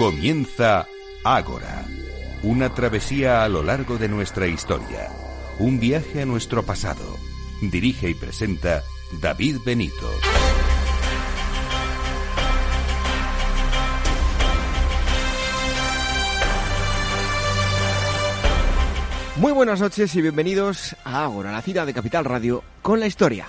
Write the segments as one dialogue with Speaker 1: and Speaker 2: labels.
Speaker 1: Comienza Ágora, una travesía a lo largo de nuestra historia, un viaje a nuestro pasado. Dirige y presenta David Benito.
Speaker 2: Muy buenas noches y bienvenidos a Ágora, la cita de Capital Radio, con la historia.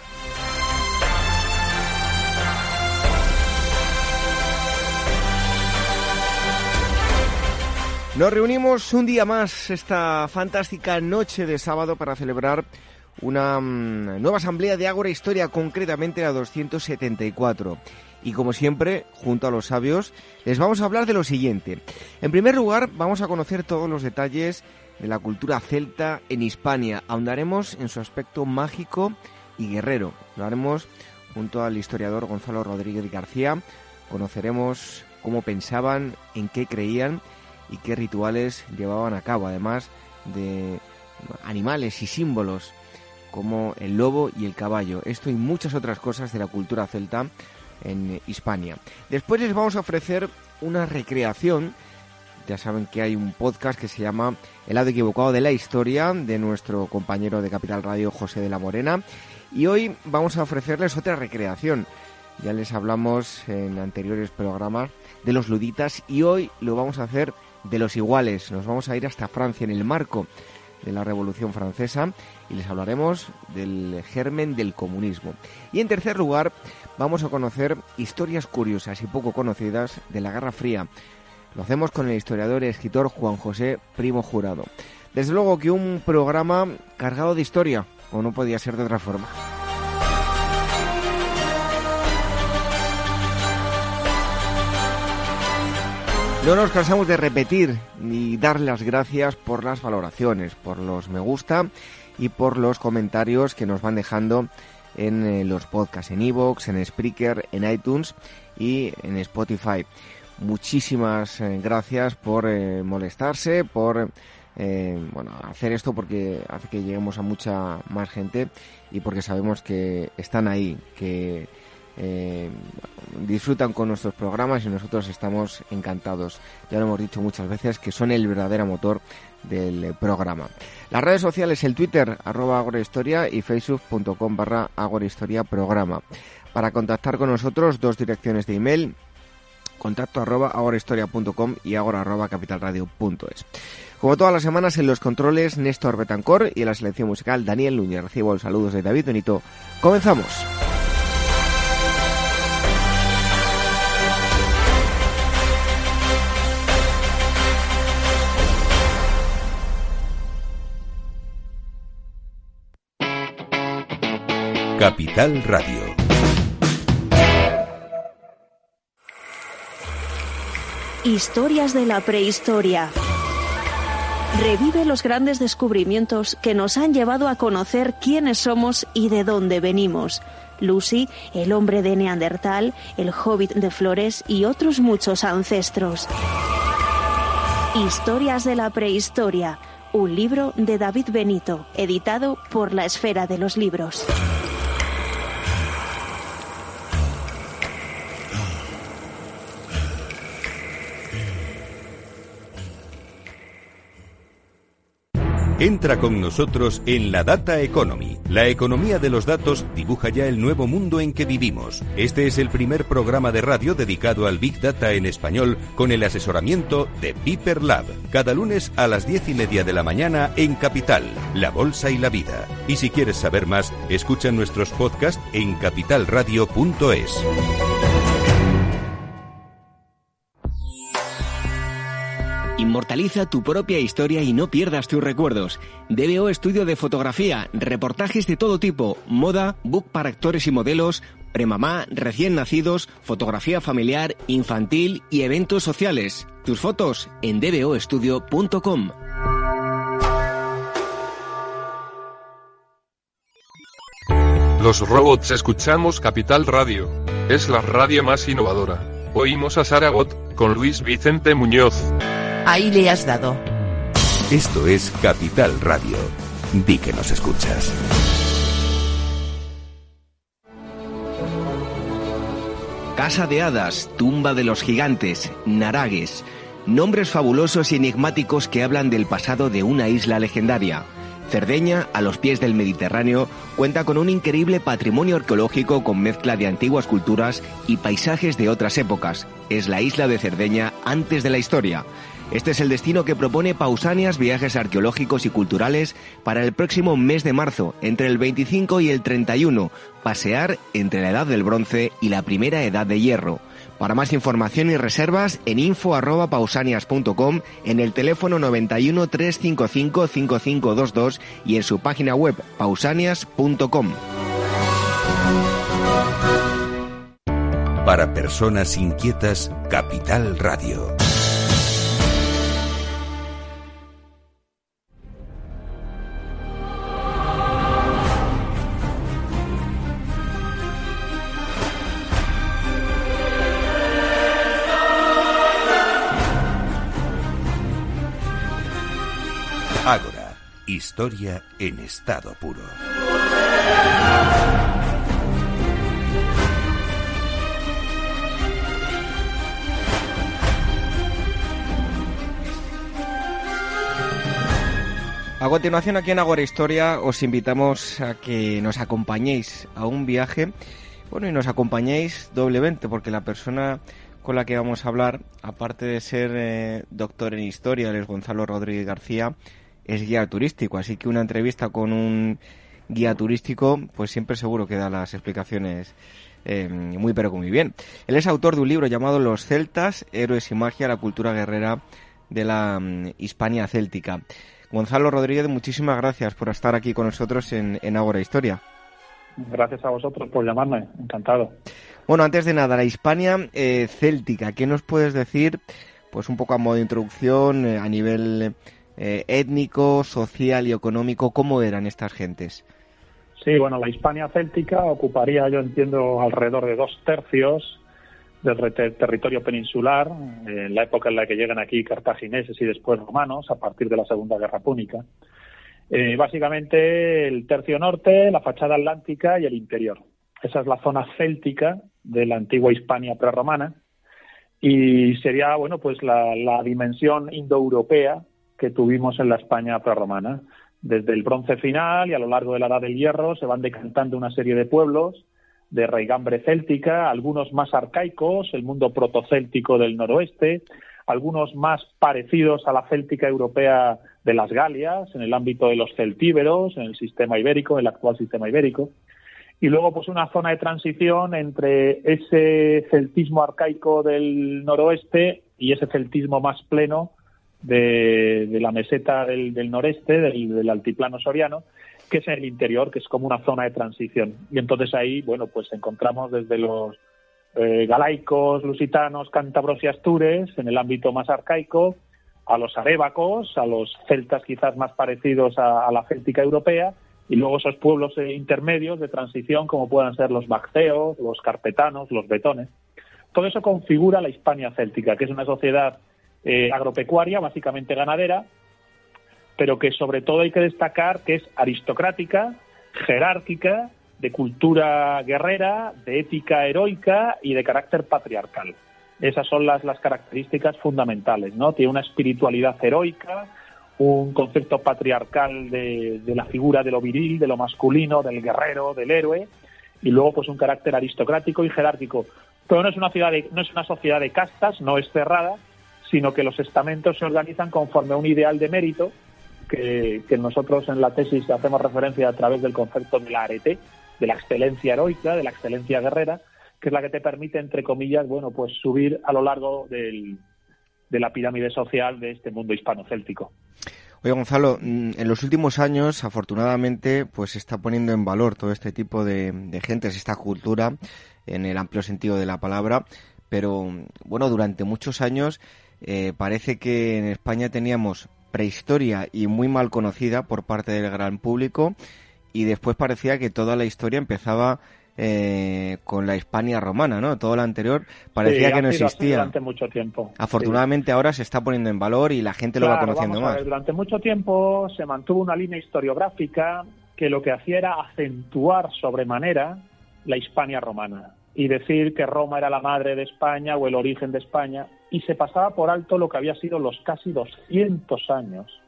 Speaker 2: Nos reunimos un día más esta fantástica noche de sábado para celebrar una mm, nueva asamblea de Ágora Historia, concretamente la 274. Y como siempre, junto a los sabios, les vamos a hablar de lo siguiente. En primer lugar, vamos a conocer todos los detalles de la cultura celta en Hispania. Ahondaremos en su aspecto mágico y guerrero. Lo haremos junto al historiador Gonzalo Rodríguez García. Conoceremos cómo pensaban, en qué creían y qué rituales llevaban a cabo, además de animales y símbolos como el lobo y el caballo. Esto y muchas otras cosas de la cultura celta en Hispania. Después les vamos a ofrecer una recreación. Ya saben que hay un podcast que se llama El lado equivocado de la historia de nuestro compañero de Capital Radio José de la Morena. Y hoy vamos a ofrecerles otra recreación. Ya les hablamos en anteriores programas de los luditas y hoy lo vamos a hacer de los iguales. Nos vamos a ir hasta Francia en el marco de la Revolución Francesa y les hablaremos del germen del comunismo. Y en tercer lugar, vamos a conocer historias curiosas y poco conocidas de la Guerra Fría. Lo hacemos con el historiador y escritor Juan José Primo Jurado. Desde luego que un programa cargado de historia, o no podía ser de otra forma. No nos cansamos de repetir ni dar las gracias por las valoraciones, por los me gusta y por los comentarios que nos van dejando en eh, los podcasts, en Evox, en Spreaker, en iTunes y en Spotify. Muchísimas eh, gracias por eh, molestarse, por bueno, hacer esto porque hace que lleguemos a mucha más gente y porque sabemos que están ahí, que eh, disfrutan con nuestros programas y nosotros estamos encantados. Ya lo hemos dicho muchas veces que son el verdadero motor del programa. Las redes sociales, el Twitter, arroba agorahistoria y facebook.com barra agorahistoria programa. Para contactar con nosotros, dos direcciones de email, contacto arroba agorahistoria.com y agora arroba capitalradio.es. Como todas las semanas en los controles, Néstor Betancor y en la selección musical, Daniel Núñez. Recibo los saludos de David Benito. Comenzamos.
Speaker 1: Capital Radio.
Speaker 3: Historias de la prehistoria. Revive los grandes descubrimientos que nos han llevado a conocer quiénes somos y de dónde venimos. Lucy, el hombre de Neandertal, el hobbit de Flores y otros muchos ancestros. Historias de la prehistoria, un libro de David Benito, editado por la Esfera de los Libros.
Speaker 1: Entra con nosotros en la Data Economy. La economía de los datos dibuja ya el nuevo mundo en que vivimos. Este es el primer programa de radio dedicado al Big Data en español con el asesoramiento de Piper Lab. Cada lunes a las diez y media de la mañana en Capital, La Bolsa y la Vida. Y si quieres saber más, escucha nuestros podcasts en capitalradio.es.
Speaker 2: Inmortaliza tu propia historia y no pierdas tus recuerdos. DBO Estudio de Fotografía, reportajes de todo tipo, moda, book para actores y modelos, premamá, recién nacidos, fotografía familiar, infantil y eventos sociales. Tus fotos en dboestudio.com.
Speaker 4: Los robots escuchamos Capital Radio. Es la radio más innovadora. Oímos a Saragot, con Luis Vicente Muñoz.
Speaker 5: Ahí le has dado.
Speaker 1: Esto es Capital Radio. Di que nos escuchas.
Speaker 2: Casa de Hadas, Tumba de los Gigantes, Naragues. Nombres fabulosos y enigmáticos que hablan del pasado de una isla legendaria. Cerdeña, a los pies del Mediterráneo, cuenta con un increíble patrimonio arqueológico con mezcla de antiguas culturas y paisajes de otras épocas. Es la isla de Cerdeña antes de la historia. Este es el destino que propone Pausanias Viajes Arqueológicos y Culturales para el próximo mes de marzo, entre el 25 y el 31, pasear entre la Edad del Bronce y la Primera Edad de Hierro. Para más información y reservas en info@pausanias.com, en el teléfono 91 355 5522 y en su página web pausanias.com.
Speaker 1: Para personas inquietas, Capital Radio. Historia en estado puro.
Speaker 2: A continuación aquí en Agora Historia os invitamos a que nos acompañéis a un viaje, bueno, y nos acompañéis doblemente porque la persona con la que vamos a hablar, aparte de ser eh, doctor en historia, es Gonzalo Rodríguez García, es guía turístico, así que una entrevista con un guía turístico, pues siempre seguro que da las explicaciones eh, muy pero muy bien. Él es autor de un libro llamado Los celtas, héroes y magia, la cultura guerrera de la mm, Hispania céltica. Gonzalo Rodríguez, muchísimas gracias por estar aquí con nosotros en, en Ágora Historia.
Speaker 6: Gracias a vosotros por llamarme, encantado.
Speaker 2: Bueno, antes de nada, la Hispania eh, céltica, ¿qué nos puedes decir? Pues un poco a modo de introducción, eh, a nivel eh, étnico, social y económico, ¿cómo eran estas gentes?
Speaker 6: Sí, bueno, la Hispania céltica ocuparía, yo entiendo, alrededor de dos tercios del territorio peninsular, eh, en la época en la que llegan aquí cartagineses y después romanos, a partir de la Segunda Guerra Púnica. Eh, básicamente el tercio norte, la fachada atlántica y el interior. Esa es la zona céltica de la antigua Hispania prerromana y sería, bueno, pues la, la dimensión indoeuropea que tuvimos en la España prerromana. Desde el bronce final y a lo largo de la Edad del Hierro se van decantando una serie de pueblos de raigambre céltica, algunos más arcaicos, el mundo protocéltico del noroeste, algunos más parecidos a la céltica europea de las Galias, en el ámbito de los celtíberos, en el sistema ibérico, el actual sistema ibérico, y luego pues una zona de transición entre ese celtismo arcaico del noroeste y ese celtismo más pleno de, la meseta del, noreste, del, del altiplano soriano, que es en el interior, que es como una zona de transición. Y entonces ahí, bueno, pues encontramos desde los eh, galaicos, lusitanos, cántabros y astures, en el ámbito más arcaico, a los arébacos, a los celtas quizás más parecidos a, a la céltica europea, y luego esos pueblos eh, intermedios de transición, como puedan ser los bacteos, los carpetanos, los betones. Todo eso configura la Hispania céltica, que es una sociedad eh, agropecuaria, básicamente ganadera, pero que sobre todo hay que destacar que es aristocrática, jerárquica, de cultura guerrera, de ética heroica y de carácter patriarcal. Esas son las, las características fundamentales, ¿no? Tiene una espiritualidad heroica, un concepto patriarcal de, de la figura de lo viril, de lo masculino, del guerrero, del héroe, y luego pues un carácter aristocrático y jerárquico. Pero no es una, ciudad de, no es una sociedad de castas, no es cerrada, sino que los estamentos se organizan conforme a un ideal de mérito que, que nosotros en la tesis hacemos referencia a través del concepto de la arete, de la excelencia heroica, de la excelencia guerrera, que es la que te permite, entre comillas, bueno, pues subir a lo largo del, de la pirámide social de este mundo hispano-céltico.
Speaker 2: Oye, Gonzalo, mm, en los últimos años, afortunadamente, pues se está poniendo en valor todo este tipo de, de gentes, esta cultura, en el amplio sentido de la palabra, pero bueno, durante muchos años eh, parece que en España teníamos prehistoria y muy mal conocida por parte del gran público y después parecía que toda la historia empezaba eh, con la Hispania romana, ¿no? Todo lo anterior parecía
Speaker 6: Sí,
Speaker 2: que no existía.
Speaker 6: durante mucho tiempo.
Speaker 2: Afortunadamente ahora se está poniendo en valor y la gente lo va conociendo más.
Speaker 6: ver, durante mucho tiempo se mantuvo una línea historiográfica que lo que hacía era acentuar sobremanera la Hispania romana. y decir que Roma era la madre de España o el origen de España, y se pasaba por alto lo que había sido los casi 200 años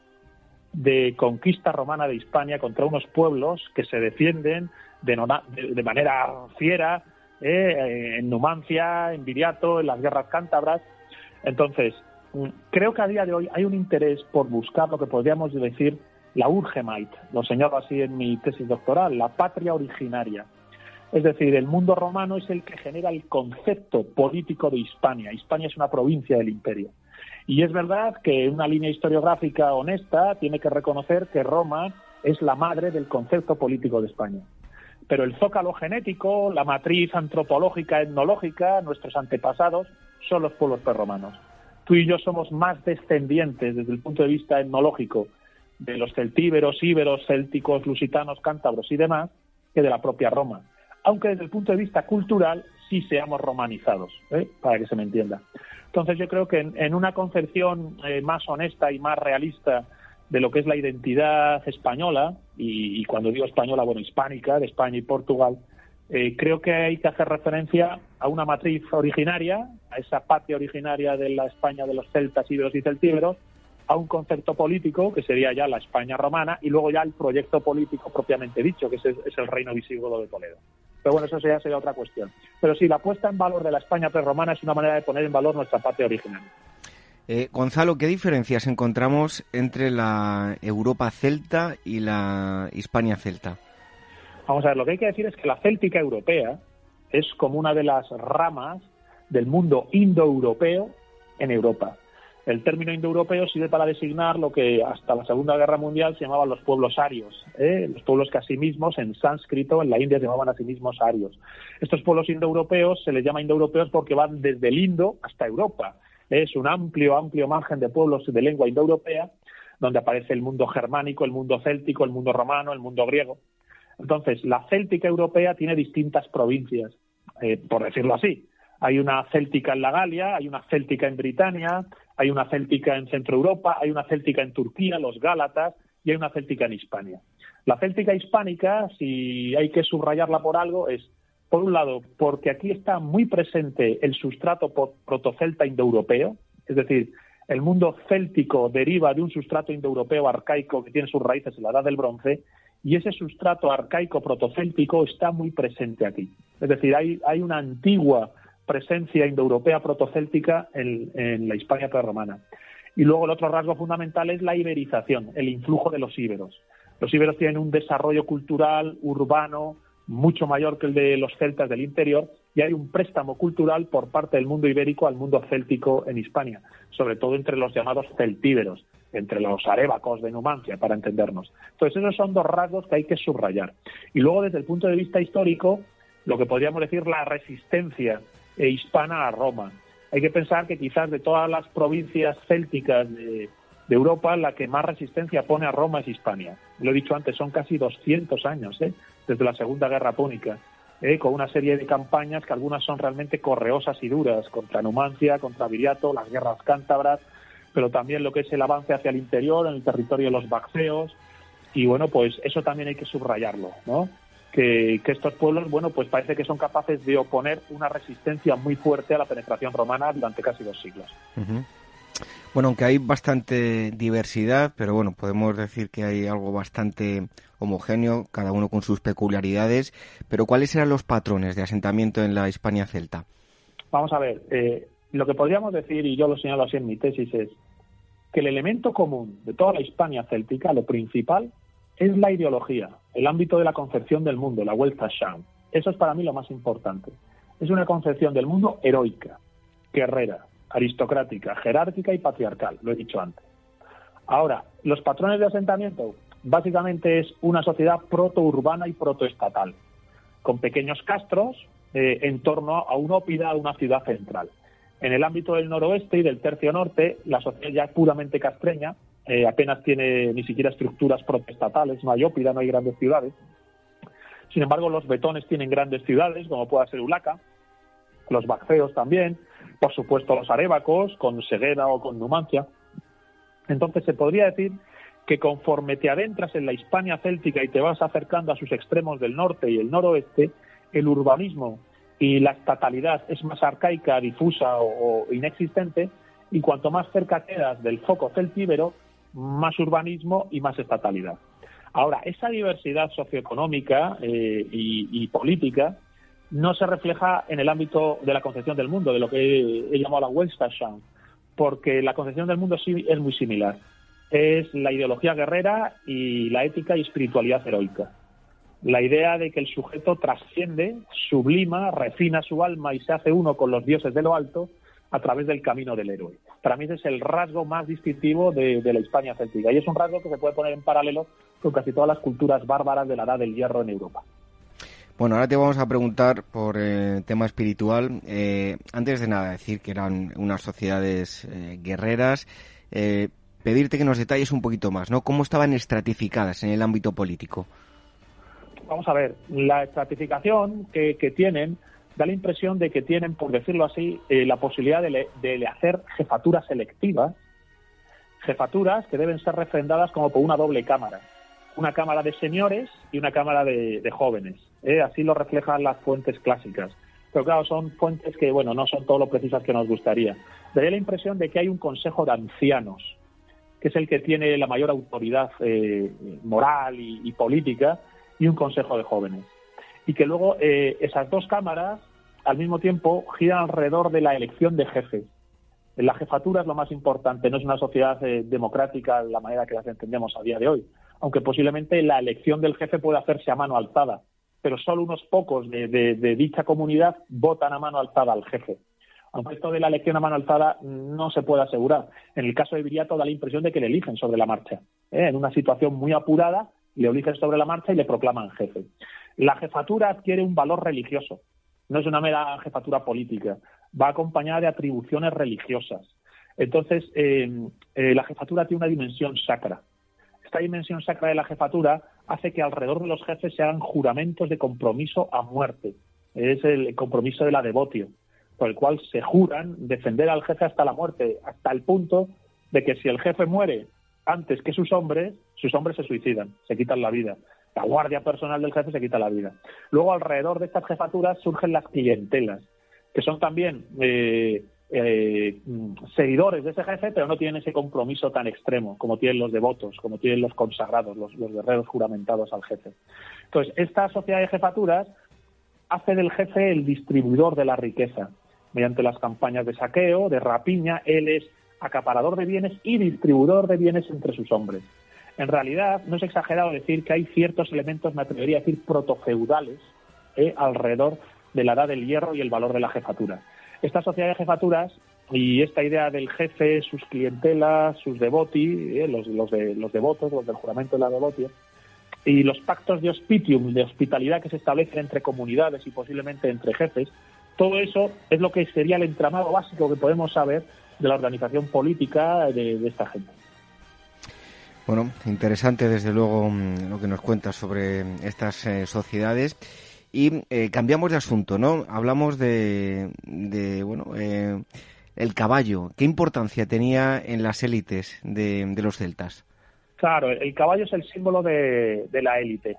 Speaker 6: de conquista romana de Hispania contra unos pueblos que se defienden de, manera fiera eh, en Numancia, en Viriato, en las guerras cántabras. Entonces, mm, creo que a día de hoy hay un interés por buscar lo que podríamos decir la Urgemait, lo señalo así en mi tesis doctoral, la patria originaria. Es decir, el mundo romano es el que genera el concepto político de Hispania. Hispania es una provincia del imperio. Y es verdad que una línea historiográfica honesta tiene que reconocer que Roma es la madre del concepto político de España. Pero el zócalo genético, la matriz antropológica, etnológica, nuestros antepasados, son los pueblos prerromanos. Tú y yo somos más descendientes desde el punto de vista etnológico de los celtíberos, íberos, célticos, lusitanos, cántabros y demás que de la propia Roma aunque desde el punto de vista cultural sí seamos romanizados, ¿eh? para que se me entienda. Entonces yo creo que en, una concepción eh, más honesta y más realista de lo que es la identidad española, y, cuando digo española, bueno, hispánica, de España y Portugal, eh, creo que hay que hacer referencia a una matriz originaria, a esa patria originaria de la España de los celtas, íberos y celtíberos, a un concepto político que sería ya la España romana y luego ya el proyecto político propiamente dicho, que es el reino visigodo de Toledo. Pero bueno, eso ya sería otra cuestión. Pero sí, la puesta en valor de la España prerromana es una manera de poner en valor nuestra patria original.
Speaker 2: Eh, Gonzalo, ¿qué diferencias encontramos entre la Europa celta y la Hispania celta?
Speaker 6: Vamos a ver, lo que hay que decir es que la céltica europea es como una de las ramas del mundo indoeuropeo en Europa. El término indoeuropeo sirve para designar lo que hasta la Segunda Guerra Mundial se llamaban los pueblos arios, ¿eh? los pueblos que a sí mismos en sánscrito en la India se llamaban a sí mismos arios. Estos pueblos indoeuropeos se les llama indoeuropeos porque van desde el Indo hasta Europa. Es un amplio, amplio margen de pueblos de lengua indoeuropea donde aparece el mundo germánico, el mundo céltico, el mundo romano, el mundo griego. Entonces, la céltica europea tiene distintas provincias, eh, por decirlo así. Hay una céltica en la Galia, hay una céltica en Britania, hay una céltica en Centro Europa, hay una céltica en Turquía, los Gálatas, y hay una céltica en Hispania. La céltica hispánica, si hay que subrayarla por algo, es, por un lado, porque aquí está muy presente el sustrato protocelta indoeuropeo, es decir, el mundo céltico deriva de un sustrato indoeuropeo arcaico que tiene sus raíces en la Edad del Bronce, y ese sustrato arcaico protocéltico está muy presente aquí. Es decir, hay, hay una antigua presencia indoeuropea protocéltica en, en la Hispania prerromana. Y luego el otro rasgo fundamental es la iberización, el influjo de los íberos. Los íberos tienen un desarrollo cultural, urbano, mucho mayor que el de los celtas del interior y hay un préstamo cultural por parte del mundo ibérico al mundo céltico en Hispania, sobre todo entre los llamados celtíberos, entre los arébacos de Numancia, para entendernos. Entonces, esos son dos rasgos que hay que subrayar. Y luego, desde el punto de vista histórico, lo que podríamos decir la resistencia e hispana a Roma. Hay que pensar que quizás de todas las provincias célticas de, Europa, la que más resistencia pone a Roma es Hispania. Lo he dicho antes, son casi 200 años, ¿eh? desde la Segunda Guerra Púnica, ¿eh? con una serie de campañas que algunas son realmente correosas y duras, contra Numancia, contra Viriato, las guerras cántabras, pero también lo que es el avance hacia el interior, en el territorio de los Baxeos, y bueno, pues eso también hay que subrayarlo, ¿no? Que, estos pueblos, bueno, pues parece que son capaces de oponer una resistencia muy fuerte a la penetración romana durante casi dos siglos.
Speaker 2: Bueno, aunque hay bastante diversidad, pero bueno, podemos decir que hay algo bastante homogéneo, cada uno con sus peculiaridades. Pero ¿cuáles eran los patrones de asentamiento en la Hispania celta?
Speaker 6: Vamos a ver, eh, lo que podríamos decir, y yo lo señalo así en mi tesis, es que el elemento común de toda la Hispania céltica, lo principal, es la ideología, el ámbito de la concepción del mundo, la Sham. Eso es para mí lo más importante. Es una concepción del mundo heroica, guerrera, aristocrática, jerárquica y patriarcal, lo he dicho antes. Ahora, los patrones de asentamiento básicamente es una sociedad proto-urbana y protoestatal, con pequeños castros eh, en torno a una ópida, una ciudad central. En el ámbito del noroeste y del tercio norte, la sociedad ya es puramente castreña, eh, apenas tiene ni siquiera estructuras protestatales, no no hay grandes ciudades. Sin embargo, los betones tienen grandes ciudades, como pueda ser Ulaca, los baxeos también, por supuesto los arébacos, con Segueda o con Numancia. Entonces se podría decir que conforme te adentras en la Hispania céltica y te vas acercando a sus extremos del norte y el noroeste, el urbanismo y la estatalidad es más arcaica, difusa o, inexistente, y cuanto más cerca quedas del foco celtíbero, más urbanismo y más estatalidad. Ahora, esa diversidad socioeconómica eh, y, política no se refleja en el ámbito de la concepción del mundo, de lo que he, llamado la Weltanschauung, porque la concepción del mundo sí es muy similar. Es la ideología guerrera y la ética y espiritualidad heroica la idea de que el sujeto trasciende, sublima, refina su alma y se hace uno con los dioses de lo alto a través del camino del héroe. Para mí ese es el rasgo más distintivo de, la España céltica y es un rasgo que se puede poner en paralelo con casi todas las culturas bárbaras de la edad del hierro en Europa.
Speaker 2: Bueno, ahora te vamos a preguntar por el eh, tema espiritual. Eh, antes de nada, decir que eran unas sociedades eh, guerreras. pedirte que nos detalles un poquito más, ¿no? ¿Cómo estaban estratificadas en el ámbito político?
Speaker 6: vamos a ver, la estratificación que, tienen da la impresión de que tienen, por decirlo así, eh, la posibilidad de, hacer jefaturas selectivas, jefaturas que deben ser refrendadas como por una doble cámara, una cámara de señores y una cámara de, jóvenes. ¿eh? Así lo reflejan las fuentes clásicas. Pero claro, son fuentes que, bueno, no son todo lo precisas que nos gustaría. Daría la impresión de que hay un consejo de ancianos, que es el que tiene la mayor autoridad eh, moral y política, y un consejo de jóvenes. Y que luego eh, esas dos cámaras al mismo tiempo giran alrededor de la elección de jefes. La jefatura es lo más importante, no es una sociedad eh, democrática de la manera que las entendemos a día de hoy, aunque posiblemente la elección del jefe pueda hacerse a mano alzada, pero solo unos pocos de, dicha comunidad votan a mano alzada al jefe. Aunque esto de la elección a mano alzada no se puede asegurar. En el caso de Viriato da la impresión de que le eligen sobre la marcha, ¿eh? en una situación muy apurada le eligen sobre la marcha y le proclaman jefe. La jefatura adquiere un valor religioso, no es una mera jefatura política, va acompañada de atribuciones religiosas. Entonces, eh, eh, la jefatura tiene una dimensión sacra. Esta dimensión sacra de la jefatura hace que alrededor de los jefes se hagan juramentos de compromiso a muerte. Es el compromiso de la devotio, por el cual se juran defender al jefe hasta la muerte, hasta el punto de que si el jefe muere antes que sus hombres, sus hombres se suicidan, se quitan la vida. La guardia personal del jefe se quita la vida. Luego, alrededor de estas jefaturas surgen las clientelas, que son también eh, eh, seguidores de ese jefe, pero no tienen ese compromiso tan extremo como tienen los devotos, como tienen los consagrados, los, los guerreros juramentados al jefe. Entonces, esta sociedad de jefaturas hace del jefe el distribuidor de la riqueza. Mediante las campañas de saqueo, de rapiña, él es acaparador de bienes y distribuidor de bienes entre sus hombres. En realidad, no es exagerado decir que hay ciertos elementos, me atrevería a decir, protofeudales eh, alrededor de la edad del hierro y el valor de la jefatura. Esta sociedad de jefaturas y esta idea del jefe, sus clientelas, sus devoti, eh, los, de, los devotos, los del juramento de la devotia, y los pactos de hospitium, de hospitalidad que se establecen entre comunidades y posiblemente entre jefes, todo eso es lo que sería el entramado básico que podemos saber de la organización política de, esta gente.
Speaker 2: Bueno, interesante desde luego mm, lo que nos cuentas sobre estas eh, sociedades. Y eh, cambiamos de asunto, ¿no? Hablamos de, de bueno, eh, el caballo. ¿Qué importancia tenía en las élites de, los celtas?
Speaker 6: Claro, el caballo es el símbolo de la élite,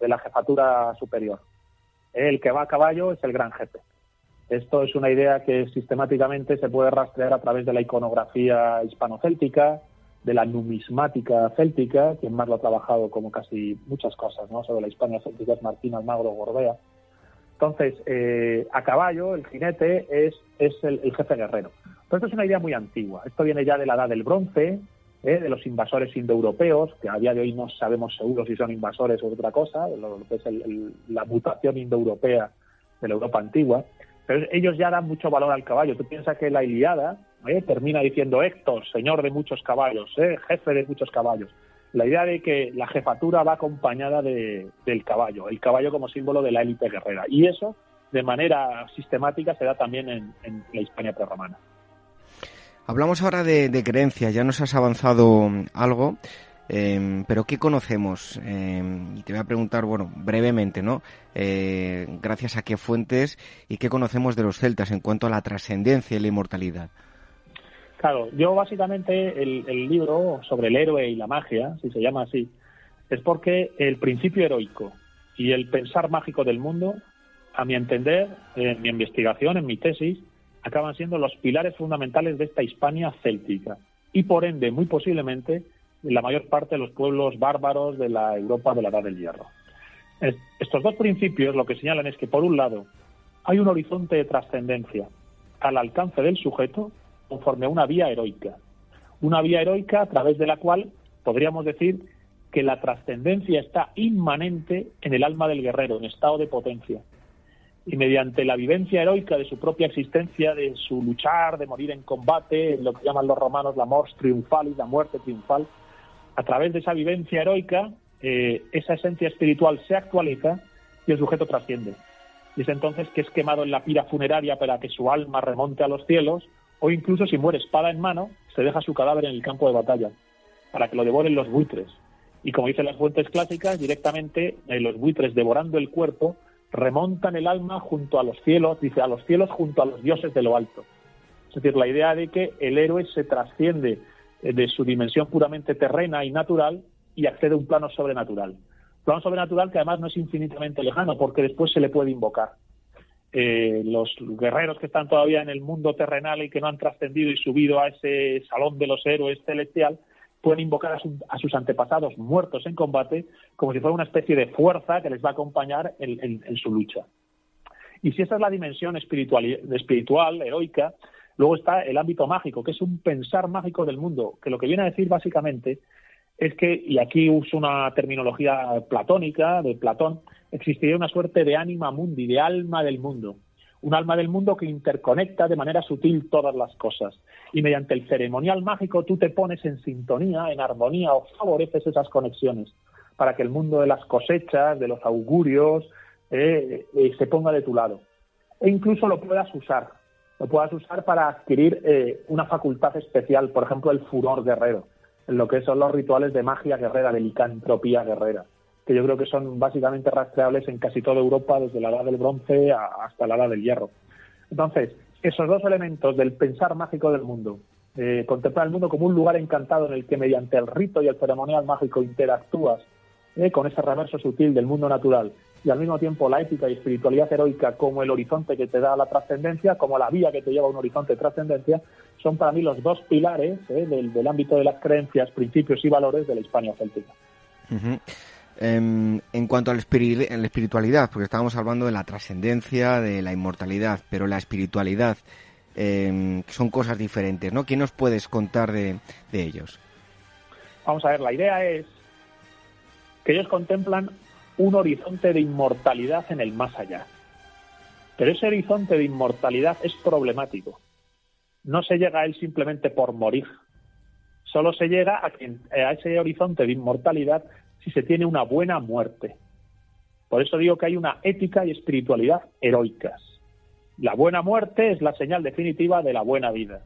Speaker 6: de la jefatura superior. El que va a caballo es el gran jefe. Esto es una idea que sistemáticamente se puede rastrear a través de la iconografía hispano-céltica, de la numismática céltica, quien más lo ha trabajado como casi muchas cosas ¿no? sobre la Hispania céltica es Martín Almagro Gorbea. Entonces, eh, a caballo, el jinete es, es el, jefe guerrero. Pero esto es una idea muy antigua. Esto viene ya de la edad del bronce, ¿eh? de los invasores indoeuropeos, que a día de hoy no sabemos seguro si son invasores o otra cosa, lo, que es la mutación indoeuropea de la Europa antigua. Pero ellos ya dan mucho valor al caballo. Tú piensas que la Iliada ¿eh? termina diciendo Héctor, señor de muchos caballos, ¿eh? jefe de muchos caballos. La idea de que la jefatura va acompañada del caballo, el caballo como símbolo de la élite guerrera. Y eso, de manera sistemática, se da también en, la Hispania prerromana.
Speaker 2: Hablamos ahora de, de creencias, ya nos has avanzado algo. Em, pero ¿qué conocemos? Em, y te voy a preguntar, bueno, brevemente, ¿no? Eh, gracias a qué fuentes y qué conocemos de los celtas en cuanto a la trascendencia y la inmortalidad.
Speaker 6: Claro, yo básicamente el, libro sobre el héroe y la magia, si se llama así, es porque el principio heroico y el pensar mágico del mundo a mi entender, en mi investigación, en mi tesis, acaban siendo los pilares fundamentales de esta Hispania céltica y por ende, muy posiblemente, la mayor parte de los pueblos bárbaros de la Europa de la Edad del Hierro. Estos dos principios lo que señalan es que, por un lado, hay un horizonte de trascendencia al alcance del sujeto conforme a una vía heroica. Una vía heroica a través de la cual podríamos decir que la trascendencia está inmanente en el alma del guerrero, en estado de potencia. Y mediante la vivencia heroica de su propia existencia, de su luchar, de morir en combate, lo que llaman los romanos la mors triunfalis, la muerte triunfal, a través de esa vivencia heroica, eh, esa esencia espiritual se actualiza y el sujeto trasciende. Y es entonces que es quemado en la pira funeraria para que su alma remonte a los cielos, o incluso si muere espada en mano, se deja su cadáver en el campo de batalla, para que lo devoren los buitres. Y como dicen las fuentes clásicas, directamente eh, los buitres devorando el cuerpo remontan el alma junto a los cielos, dice, a los cielos junto a los dioses de lo alto. Es decir, la idea de que el héroe se trasciende eh, de su dimensión puramente terrena y natural y accede a un plano sobrenatural. Plano sobrenatural que además no es infinitamente lejano porque después se le puede invocar. Eh, los guerreros que están todavía en el mundo terrenal y que no han trascendido y subido a ese salón de los héroes celestial, pueden invocar a, sus antepasados muertos en combate como si fuera una especie de fuerza que les va a acompañar en, su lucha. Y si esa es la dimensión espiritual, espiritual, heroica, luego está el ámbito mágico, que es un pensar mágico del mundo, que lo que viene a decir básicamente es que, y aquí uso una terminología platónica de Platón, existiría una suerte de ánima mundi, de alma del mundo, un alma del mundo que interconecta de manera sutil todas las cosas. Y mediante el ceremonial mágico tú te pones en sintonía, en armonía o favoreces esas conexiones para que el mundo de las cosechas, de los augurios, eh, eh, se ponga de tu lado. E incluso lo puedas usar, lo puedas usar para adquirir eh, una facultad especial, por ejemplo, el furor guerrero en lo que son los rituales de magia guerrera, de licantropía guerrera, que yo creo que son básicamente rastreables en casi toda Europa, desde la edad del bronce hasta la edad del hierro. Entonces, esos dos elementos del pensar mágico del mundo, eh, contemplar el mundo como un lugar encantado en el que mediante el rito y el ceremonial mágico interactúas eh, con ese reverso sutil del mundo natural y al mismo tiempo la ética y espiritualidad heroica como el horizonte que te da la trascendencia, como la vía que te lleva a un horizonte de trascendencia, son para mí los dos pilares eh, del, ámbito de las creencias, principios y valores de la Hispania céltica.
Speaker 2: En cuanto a la, espiritualidad, porque estábamos hablando de la trascendencia, de la inmortalidad, pero la espiritualidad em, son cosas diferentes, ¿no? ¿Qué nos puedes contar de ellos?
Speaker 6: Vamos a ver, la idea es que ellos contemplan un horizonte de inmortalidad en el más allá. Pero ese horizonte de inmortalidad es problemático. No se llega a él simplemente por morir. Solo se llega a, a ese horizonte de inmortalidad si se tiene una buena muerte. Por eso digo que hay una ética y espiritualidad heroicas. La buena muerte es la señal definitiva de la buena vida.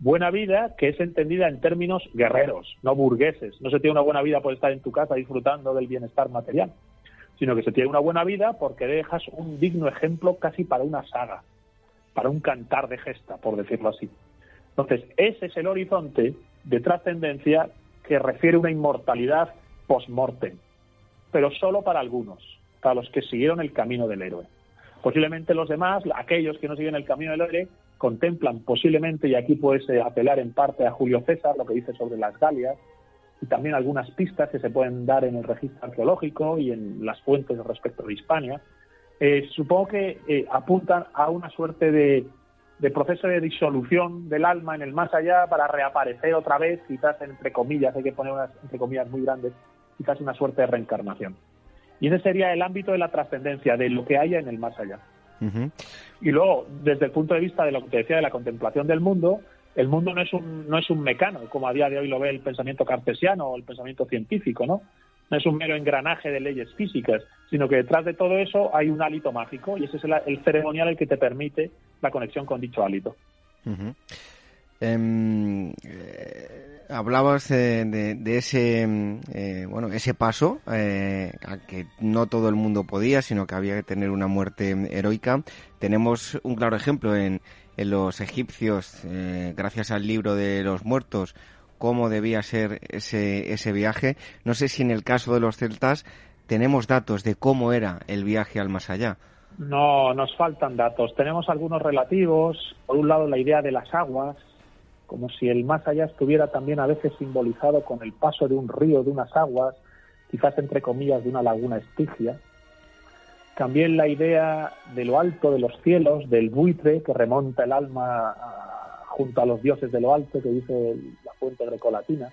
Speaker 6: Buena vida que es entendida en términos guerreros, no burgueses. No se tiene una buena vida por estar en tu casa disfrutando del bienestar material sino que se tiene una buena vida porque dejas un digno ejemplo casi para una saga, para un cantar de gesta, por decirlo así. Entonces, ese es el horizonte de trascendencia que refiere una inmortalidad post-mortem, pero solo para algunos, para los que siguieron el camino del héroe. Posiblemente los demás, aquellos que no siguen el camino del héroe, contemplan posiblemente, y aquí puedes eh, apelar en parte a Julio César, lo que dice sobre las Galias, y también algunas pistas que se pueden dar en el registro arqueológico y en las fuentes respecto de Hispania, eh, supongo que eh, apuntan a una suerte de, proceso de disolución del alma en el más allá para reaparecer otra vez, quizás entre comillas, hay que poner unas entre comillas muy grandes, quizás una suerte de reencarnación. Y ese sería el ámbito de la trascendencia, de lo que haya en el más allá. Y luego, desde el punto de vista de lo que te decía de la contemplación del mundo, el mundo no es un no es un mecano como a día de hoy lo ve el pensamiento cartesiano o el pensamiento científico no no es un mero engranaje de leyes físicas sino que detrás de todo eso hay un hálito mágico y ese es el, ceremonial el que te permite la conexión con dicho hálito
Speaker 2: em, eh, hablabas de, ese eh, bueno ese paso eh, a que no todo el mundo podía sino que había que tener una muerte heroica tenemos un claro ejemplo en en los egipcios, eh, gracias al libro de los muertos, cómo debía ser ese, ese viaje. No sé si en el caso de los celtas tenemos datos de cómo era el viaje al más allá.
Speaker 6: No, nos faltan datos. Tenemos algunos relativos. Por un lado, la idea de las aguas, como si el más allá estuviera también a veces simbolizado con el paso de un río, de unas aguas, quizás entre comillas de una laguna estigia. También la idea de lo alto de los cielos, del buitre que remonta el alma junto a los dioses de lo alto, que dice la fuente grecolatina.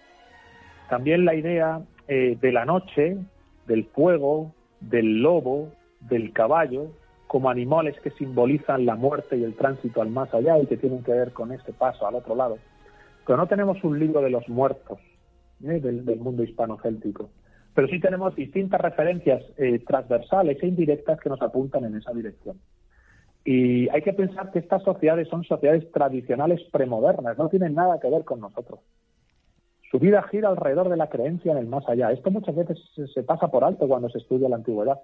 Speaker 6: También la idea eh, de la noche, del fuego, del lobo, del caballo, como animales que simbolizan la muerte y el tránsito al más allá y que tienen que ver con ese paso al otro lado. Pero no tenemos un libro de los muertos ¿eh? del, mundo hispano-céltico. Pero sí tenemos distintas referencias eh, transversales e indirectas que nos apuntan en esa dirección. Y hay que pensar que estas sociedades son sociedades tradicionales premodernas, no tienen nada que ver con nosotros. Su vida gira alrededor de la creencia en el más allá. Esto muchas veces se pasa por alto cuando se estudia la antigüedad.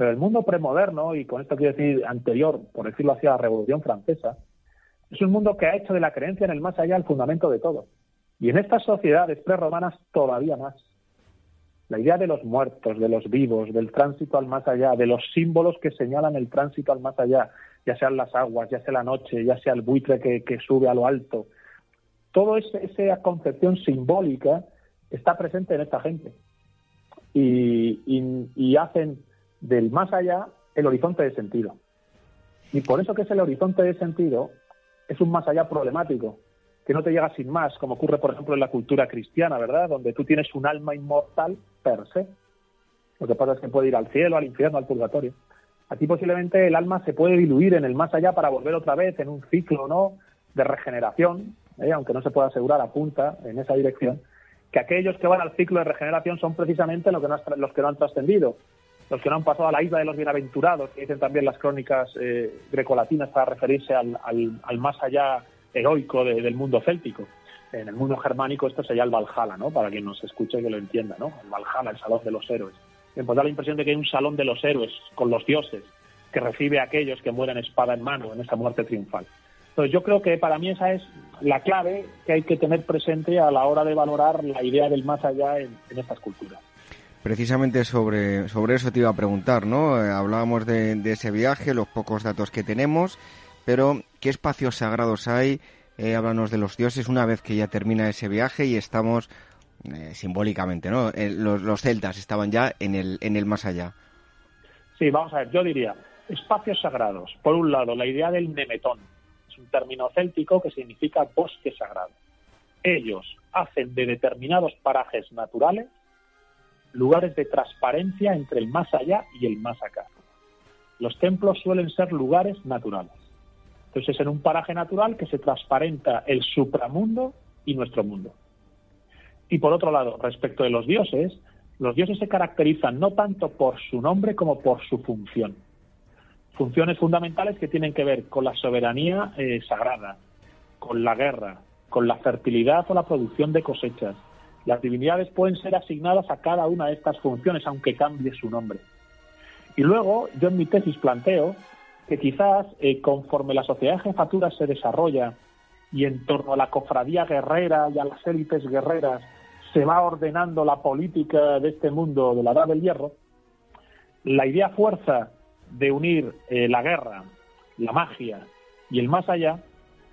Speaker 6: Pero el mundo premoderno, y con esto quiero decir anterior, por decirlo así, a la Revolución Francesa, es un mundo que ha hecho de la creencia en el más allá el fundamento de todo. Y en estas sociedades prerromanas todavía más. La idea de los muertos, de los vivos, del tránsito al más allá, de los símbolos que señalan el tránsito al más allá, ya sean las aguas, ya sea la noche, ya sea el buitre que, sube a lo alto. Toda esa concepción simbólica está presente en esta gente. Y, hacen del más allá el horizonte de sentido. Y por eso que es el horizonte de sentido, es un más allá problemático, que no te llega sin más, como ocurre, por ejemplo, en la cultura cristiana, ¿verdad? Donde tú tienes un alma inmortal per se. Lo que pasa es que puede ir al cielo, al infierno, al purgatorio. Aquí posiblemente el alma se puede diluir en el más allá para volver otra vez en un ciclo, ¿no? De regeneración, ¿eh? aunque no se pueda asegurar, apunta en esa dirección, que aquellos que van al ciclo de regeneración son precisamente los que no, los que no han trascendido, los que no han pasado a la isla de los bienaventurados, que dicen también las crónicas eh, grecolatinas para referirse al, al, más allá heroico del mundo céltico. En el mundo germánico esto sería el Valhalla, ¿no? Para quien nos escuche y que lo entienda, ¿no? El Valhalla, el salón de los héroes. Me pues da la impresión de que hay un salón de los héroes con los dioses que recibe a aquellos que mueren espada en mano en esa muerte triunfal. Entonces yo creo que para mí esa es la clave que hay que tener presente a la hora de valorar la idea del más allá en estas culturas.
Speaker 2: Precisamente sobre, sobre eso te iba a preguntar, ¿no? Eh, hablábamos de, ese viaje, los pocos datos que tenemos, pero ¿qué espacios sagrados hay? Eh, háblanos de los dioses una vez que ya termina ese viaje y estamos eh, simbólicamente, ¿no? Eh, los, los, celtas estaban ya en el, en el más allá.
Speaker 6: Sí, vamos a ver, yo diría espacios sagrados. Por un lado, la idea del nemetón, es un término céltico que significa bosque sagrado. Ellos hacen de determinados parajes naturales lugares de transparencia entre el más allá y el más acá. Los templos suelen ser lugares naturales. Entonces es en un paraje natural que se transparenta el supramundo y nuestro mundo. Y por otro lado, respecto de los dioses, los dioses se caracterizan no tanto por su nombre como por su función. Funciones fundamentales que tienen que ver con la soberanía eh, sagrada, con la guerra, con la fertilidad o la producción de cosechas, las divinidades pueden ser asignadas a cada una de estas funciones, aunque cambie su nombre. Y luego, yo en mi tesis planteo que quizás eh, conforme la sociedad de jefatura se desarrolla y en torno a la cofradía guerrera y a las élites guerreras se va ordenando la política de este mundo de la edad del hierro, la idea fuerza de unir eh, la guerra, la magia y el más allá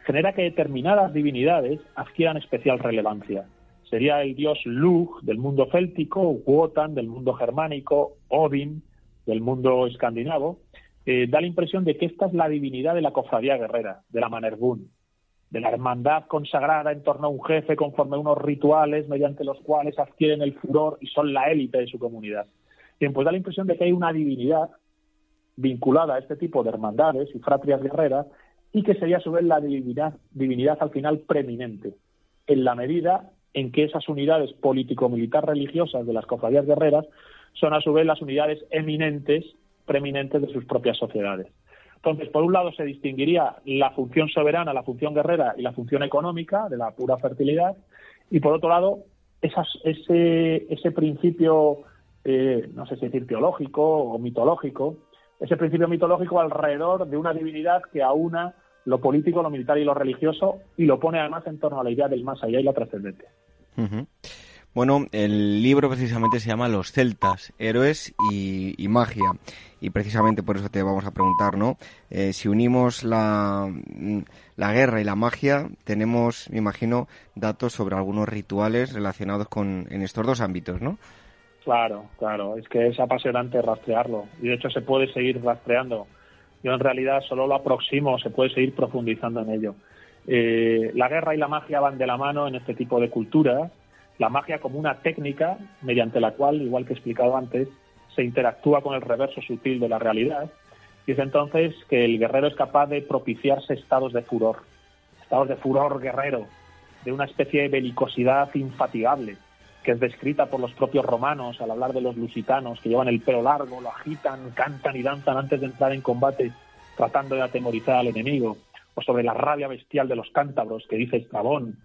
Speaker 6: genera que determinadas divinidades adquieran especial relevancia sería el dios Lug del mundo céltico, Wotan del mundo germánico, Odin del mundo escandinavo, eh, da la impresión de que esta es la divinidad de la cofradía guerrera, de la Manerbun, de la hermandad consagrada en torno a un jefe conforme a unos rituales mediante los cuales adquieren el furor y son la élite de su comunidad. Bien, pues da la impresión de que hay una divinidad vinculada a este tipo de hermandades y fratrias guerreras y que sería a su vez la divinidad, divinidad al final preeminente, en la medida en que esas unidades político-militar religiosas de las cofradías guerreras son a su vez las unidades eminentes, preeminentes de sus propias sociedades. Entonces, por un lado se distinguiría la función soberana, la función guerrera y la función económica de la pura fertilidad, y por otro lado, ese, ese principio, eh, no sé si decir teológico o mitológico, ese principio mitológico alrededor de una divinidad que aúna lo político, lo militar y lo religioso y lo pone además en torno a la idea del más allá y la trascendencia.
Speaker 2: Bueno, el libro precisamente se llama Los celtas, héroes y, magia. Y precisamente por eso te vamos a preguntar, ¿no? Eh, si unimos la, la guerra y la magia, tenemos, me imagino, datos sobre algunos rituales relacionados con en estos dos ámbitos, ¿no?
Speaker 6: Claro, claro, es que es apasionante rastrearlo y de hecho se puede seguir rastreando. Yo en realidad solo lo aproximo, se puede seguir profundizando en ello. Eh, la guerra y la magia van de la mano en este tipo de culturas la magia como una técnica mediante la cual, igual que he explicado antes, se interactúa con el reverso sutil de la realidad. Y es entonces que el guerrero es capaz de propiciarse estados de furor, estados de furor guerrero, de una especie de belicosidad infatigable, que es descrita por los propios romanos al hablar de los lusitanos, que llevan el pelo largo, lo agitan, cantan y danzan antes de entrar en combate, tratando de atemorizar al enemigo, o sobre la rabia bestial de los cántabros, que dice Estrabón,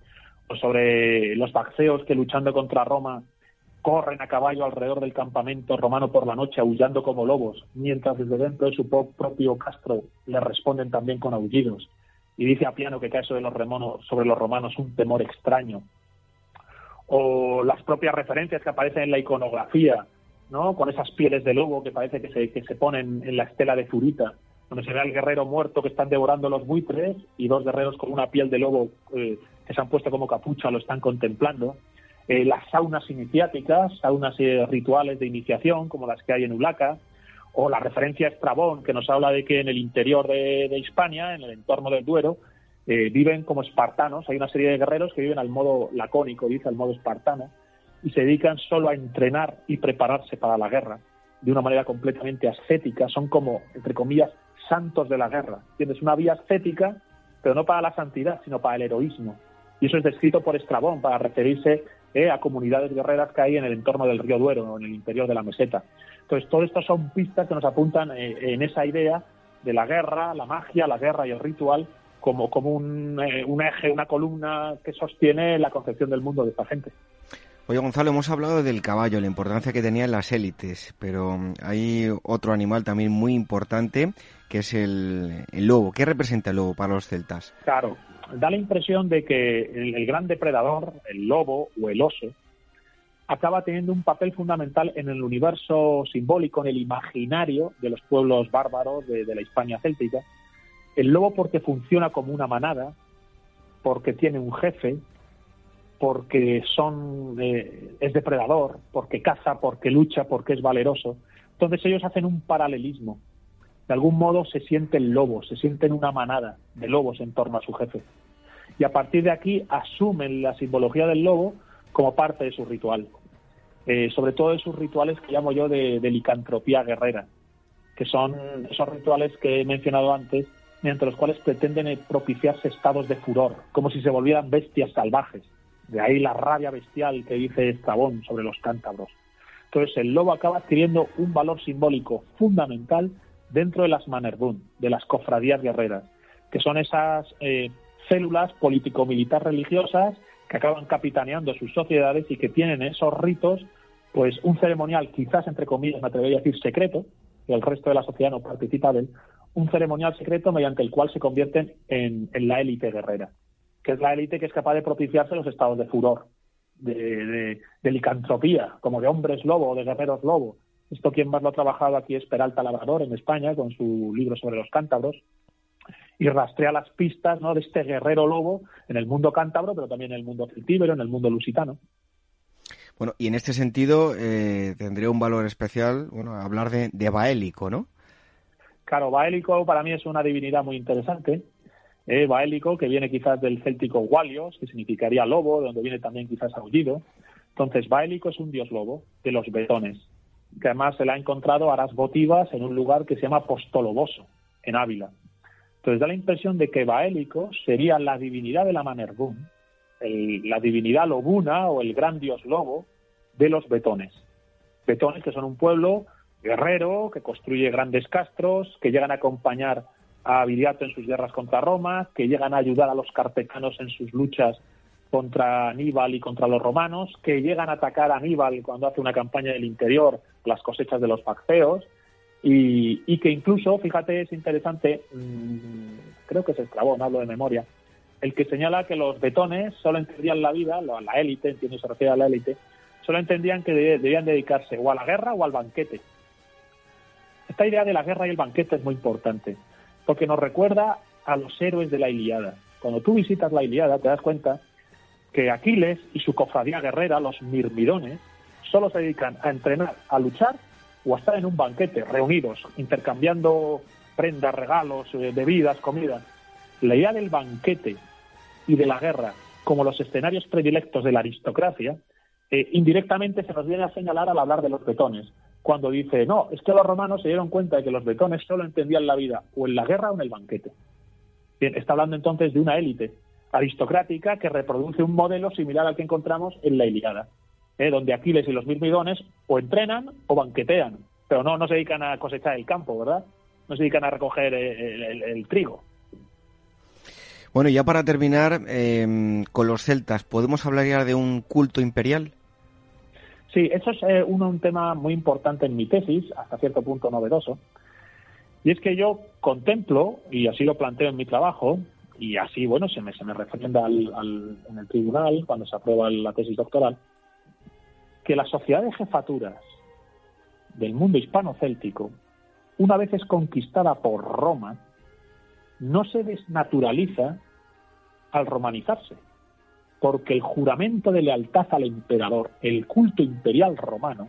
Speaker 6: sobre los baxeos que luchando contra Roma corren a caballo alrededor del campamento romano por la noche aullando como lobos, mientras desde dentro de su propio castro le responden también con aullidos. Y dice a piano que cae sobre los, romanos, sobre los romanos un temor extraño. O las propias referencias que aparecen en la iconografía, ¿no? con esas pieles de lobo que parece que se, que se ponen en la estela de Zurita, donde se ve al guerrero muerto que están devorando los buitres y dos guerreros con una piel de lobo eh, que se han puesto como capucha lo están contemplando. Eh, las saunas iniciáticas, saunas eh, rituales de iniciación, como las que hay en Ulaca, o la referencia a Estrabón, que nos habla de que en el interior de, de Hispania, en el entorno del Duero, eh, viven como espartanos. Hay una serie de guerreros que viven al modo lacónico, dice, al modo espartano, y se dedican solo a entrenar y prepararse para la guerra de una manera completamente ascética. Son como, entre comillas, santos de la guerra. Tienes una vía ascética, pero no para la santidad, sino para el heroísmo. Y eso es descrito por Estrabón para referirse eh, a comunidades guerreras que hay en el entorno del río Duero o en el interior de la meseta. Entonces, todo esto son pistas que nos apuntan eh, en esa idea de la guerra, la magia, la guerra y el ritual como, como un, eh, un eje, una columna que sostiene la concepción del mundo de esta gente.
Speaker 2: Oye, Gonzalo, hemos hablado del caballo, la importancia que tenía en las élites, pero hay otro animal también muy importante, que es el, lobo. ¿Qué representa el lobo para los celtas?
Speaker 6: Claro, da la impresión de que el, gran depredador, el lobo o el oso, acaba teniendo un papel fundamental en el universo simbólico, en el imaginario de los pueblos bárbaros de, la Hispania céltica. El lobo porque funciona como una manada, porque tiene un jefe, porque son, eh, es depredador, porque caza, porque lucha, porque es valeroso. Entonces ellos hacen un paralelismo. De algún modo se sienten lobos, se sienten una manada de lobos en torno a su jefe y a partir de aquí asumen la simbología del lobo como parte de su ritual. Eh, sobre todo de sus rituales que llamo yo de, licantropía guerrera, que son esos rituales que he mencionado antes, mediante los cuales pretenden propiciarse estados de furor, como si se volvieran bestias salvajes. De ahí la rabia bestial que dice Estrabón sobre los cántabros. Entonces el lobo acaba adquiriendo un valor simbólico fundamental dentro de las manerbun, de las cofradías guerreras, que son esas eh, células político-militar religiosas que acaban capitaneando sus sociedades y que tienen esos ritos, pues un ceremonial quizás entre comillas me atrevería a decir secreto, que el resto de la sociedad no participa de él, un ceremonial secreto mediante el cual se convierten en, la élite guerrera, que es la élite que es capaz de propiciarse los estados de furor, de, de, licantropía, como de hombres lobo o de guerreros lobo. Esto quien más lo ha trabajado aquí es Peralta Labrador en España, con su libro sobre los cántabros, y rastrea las pistas ¿no? de este guerrero lobo en el mundo cántabro, pero también en el mundo celtíbero, en el mundo lusitano.
Speaker 2: Bueno, y en este sentido eh, tendría un valor especial bueno, hablar de, de Baélico, ¿no?
Speaker 6: Claro, Baélico para mí es una divinidad muy interesante. Eh, Baélico, que viene quizás del céltico Walios, que significaría lobo, de donde viene también quizás aullido. Entonces, Baélico es un dios lobo de los betones, que además se le ha encontrado aras votivas en un lugar que se llama Postoloboso, en Ávila. Entonces da la impresión de que Baélico sería la divinidad de la Manerbún, la divinidad lobuna o el gran dios lobo de los betones. Betones que son un pueblo guerrero que construye grandes castros, que llegan a acompañar a Viriato en sus guerras contra Roma, que llegan a ayudar a los carpecanos en sus luchas contra Aníbal y contra los romanos, que llegan a atacar a Aníbal cuando hace una campaña del interior, las cosechas de los Pacceos, y, que incluso, fíjate, es interesante, mm, creo que es Estrabón, hablo de memoria, el que señala que los betones solo entendían la vida, la élite, entiendo se refiere a la élite, solo entendían que debían dedicarse o a la guerra o al banquete. Esta idea de la guerra y el banquete es muy importante, porque nos recuerda a los héroes de la Iliada. Cuando tú visitas la Iliada te das cuenta que Aquiles y su cofradía guerrera, los mirmidones, solo se dedican a entrenar, a luchar o a estar en un banquete, reunidos, intercambiando prendas, regalos, eh, bebidas, comida. La idea del banquete y de la guerra como los escenarios predilectos de la aristocracia, eh, indirectamente se nos viene a señalar al hablar de los betones, cuando dice, no, es que los romanos se dieron cuenta de que los betones solo entendían la vida o en la guerra o en el banquete. Bien, está hablando entonces de una élite aristocrática que reproduce un modelo similar al que encontramos en la Iliada, ¿eh? donde Aquiles y los mirmidones o entrenan o banquetean, pero no, no se dedican a cosechar el campo, ¿verdad? No se dedican a recoger el, trigo.
Speaker 2: Bueno, ya para terminar, em, con los celtas, ¿podemos hablar ya de un culto imperial?
Speaker 6: Sí, eso es eh, un, tema muy importante en mi tesis, hasta cierto punto novedoso. Y es que yo contemplo, y así lo planteo en mi trabajo, y así, bueno, se me, se me refrenda en el tribunal cuando se aprueba la tesis doctoral, que la sociedad de jefaturas del mundo hispano-céltico, una vez es conquistada por Roma, no se desnaturaliza al romanizarse, porque el juramento de lealtad al emperador, el culto imperial romano,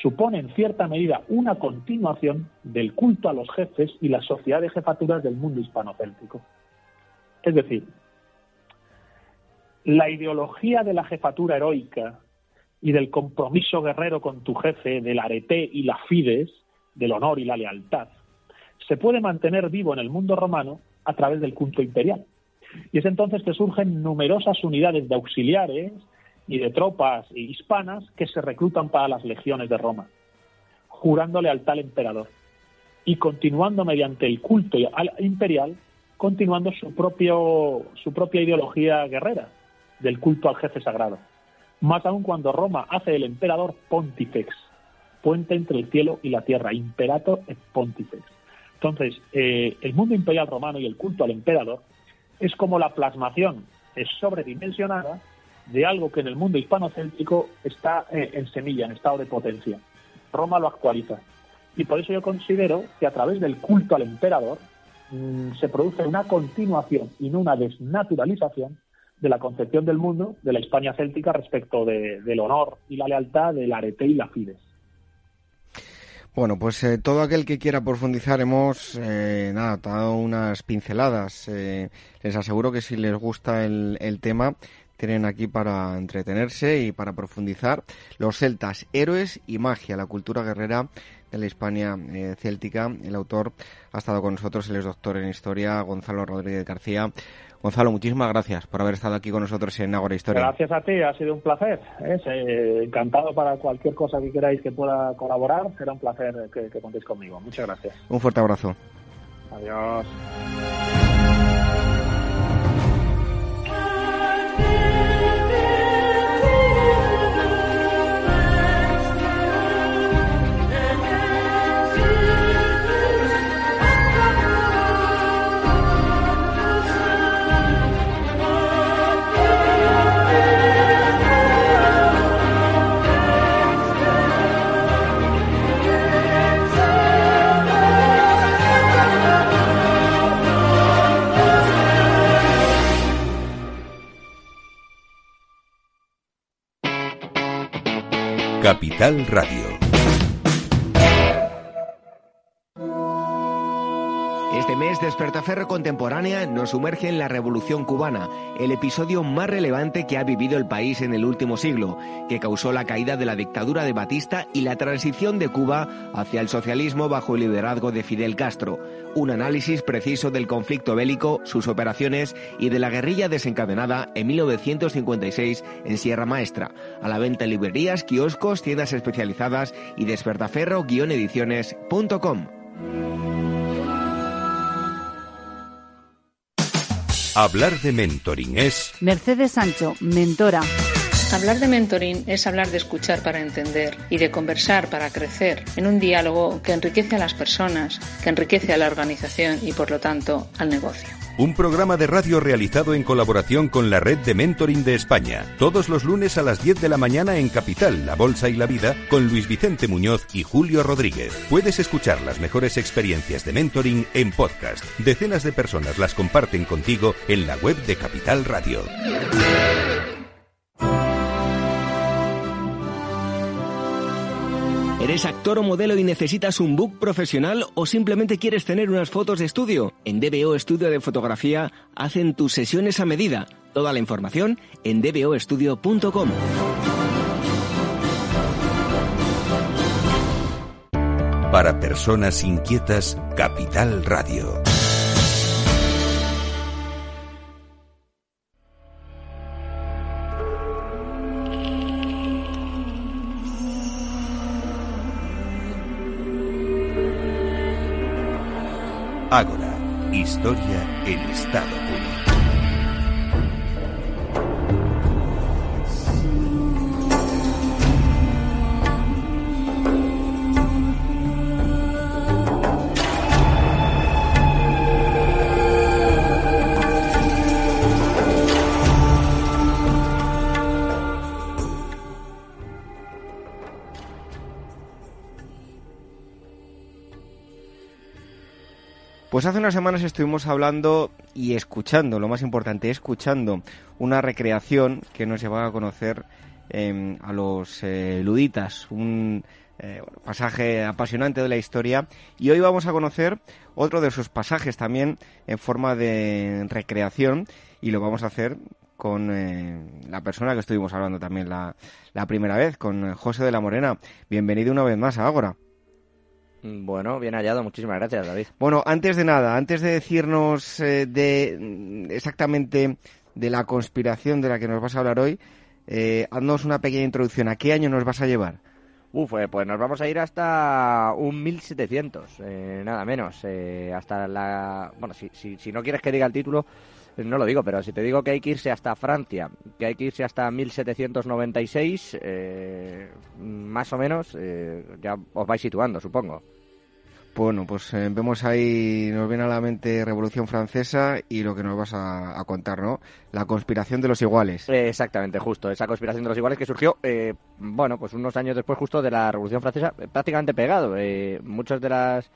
Speaker 6: supone en cierta medida una continuación del culto a los jefes y la sociedad de jefaturas del mundo hispano-céltico. Es decir, la ideología de la jefatura heroica y del compromiso guerrero con tu jefe, del arete y la fides, del honor y la lealtad, se puede mantener vivo en el mundo romano a través del culto imperial. Y es entonces que surgen numerosas unidades de auxiliares y de tropas hispanas que se reclutan para las legiones de Roma, jurándole al tal emperador y continuando mediante el culto imperial continuando su, propio, su propia ideología guerrera del culto al jefe sagrado. Más aún cuando Roma hace el emperador pontifex, puente entre el cielo y la tierra, imperator et pontifex. Entonces, eh, el mundo imperial romano y el culto al emperador es como la plasmación sobredimensionada de algo que en el mundo hispanocéntrico está eh, en semilla, en estado de potencia. Roma lo actualiza. Y por eso yo considero que a través del culto al emperador, Mm, se produce una continuación y no una desnaturalización de la concepción del mundo de la Hispania céltica respecto del honor y la lealtad del arete y la fides.
Speaker 2: Bueno, pues eh, todo aquel que quiera profundizar hemos eh, nada, dado unas pinceladas. Eh, les aseguro que si les gusta el, tema, tienen aquí para entretenerse y para profundizar. Los celtas, héroes y magia, la cultura guerrera de la Hispania eh, céltica. El autor ha estado con nosotros, él es doctor en historia, Gonzalo Rodríguez García. Gonzalo, muchísimas gracias por haber estado aquí con nosotros en Agora Historia.
Speaker 6: Gracias a ti, ha sido un placer. ¿eh? encantado para cualquier cosa que queráis que pueda colaborar. Será un placer que, que contéis conmigo. Muchas gracias.
Speaker 2: Un fuerte abrazo.
Speaker 6: Adiós.
Speaker 2: Despertaferro Contemporánea nos sumerge en la Revolución Cubana, el episodio más relevante que ha vivido el país en el último siglo, que causó la caída de la dictadura de Batista y la transición de Cuba hacia el socialismo bajo el liderazgo de Fidel Castro. Un análisis preciso del conflicto bélico, sus operaciones y de la guerrilla desencadenada en 1956 en Sierra Maestra. A la venta en librerías, kioscos, tiendas especializadas y despertaferro-ediciones.com.
Speaker 1: Hablar de mentoring es...
Speaker 7: Mercedes Sancho, mentora Hablar de mentoring es hablar de escuchar para entender y de conversar para crecer en un diálogo que enriquece a las personas, que enriquece a la organización y por lo tanto al negocio.
Speaker 1: Un programa de radio realizado en colaboración con la Red de Mentoring de España. Todos los lunes a las 10 de la mañana en Capital, La Bolsa y la Vida, con Luis Vicente Muñoz y Julio Rodríguez. Puedes escuchar las mejores experiencias de mentoring en podcast. Decenas de personas las comparten contigo en la web de Capital Radio.
Speaker 2: ¿Eres actor o modelo y necesitas un book profesional o simplemente quieres tener unas fotos de estudio? En DBO Estudio de Fotografía hacen tus sesiones a medida. Toda la información en dboestudio.com.
Speaker 1: Para personas inquietas, Capital Radio. Ágora, historia en estado
Speaker 2: Pues hace unas semanas estuvimos hablando y escuchando, lo más importante, escuchando una recreación que nos llevaba a conocer em, a los eh, luditas, un eh, pasaje apasionante de la historia. Y hoy vamos a conocer otro de sus pasajes también en forma de recreación y lo vamos a hacer con eh, la persona que estuvimos hablando también la, la primera vez, con José de la Morena. Bienvenido una vez más a Ágora.
Speaker 8: Bueno, bien hallado. Muchísimas gracias, David.
Speaker 2: Bueno, antes de nada, antes de decirnos eh, de mm, exactamente de la conspiración de la que nos vas a hablar hoy, eh, haznos una pequeña introducción. ¿A qué año nos vas a llevar?
Speaker 8: Uf, eh, pues nos vamos a ir hasta un 1700, eh, nada menos. Eh, hasta la. Bueno, si, si, si no quieres que diga el título, no lo digo, pero si te digo que hay que irse hasta Francia, que hay que irse hasta 1796, eh, más o menos, eh, ya os vais situando, supongo.
Speaker 2: Bueno, pues eh, vemos ahí, nos viene a la mente Revolución Francesa y lo que nos vas a, a contar, ¿no? La conspiración de los iguales.
Speaker 8: Eh, exactamente, justo, esa conspiración de los iguales que surgió, eh, bueno, pues unos años después justo de la Revolución Francesa, eh, prácticamente pegado. Muchos de las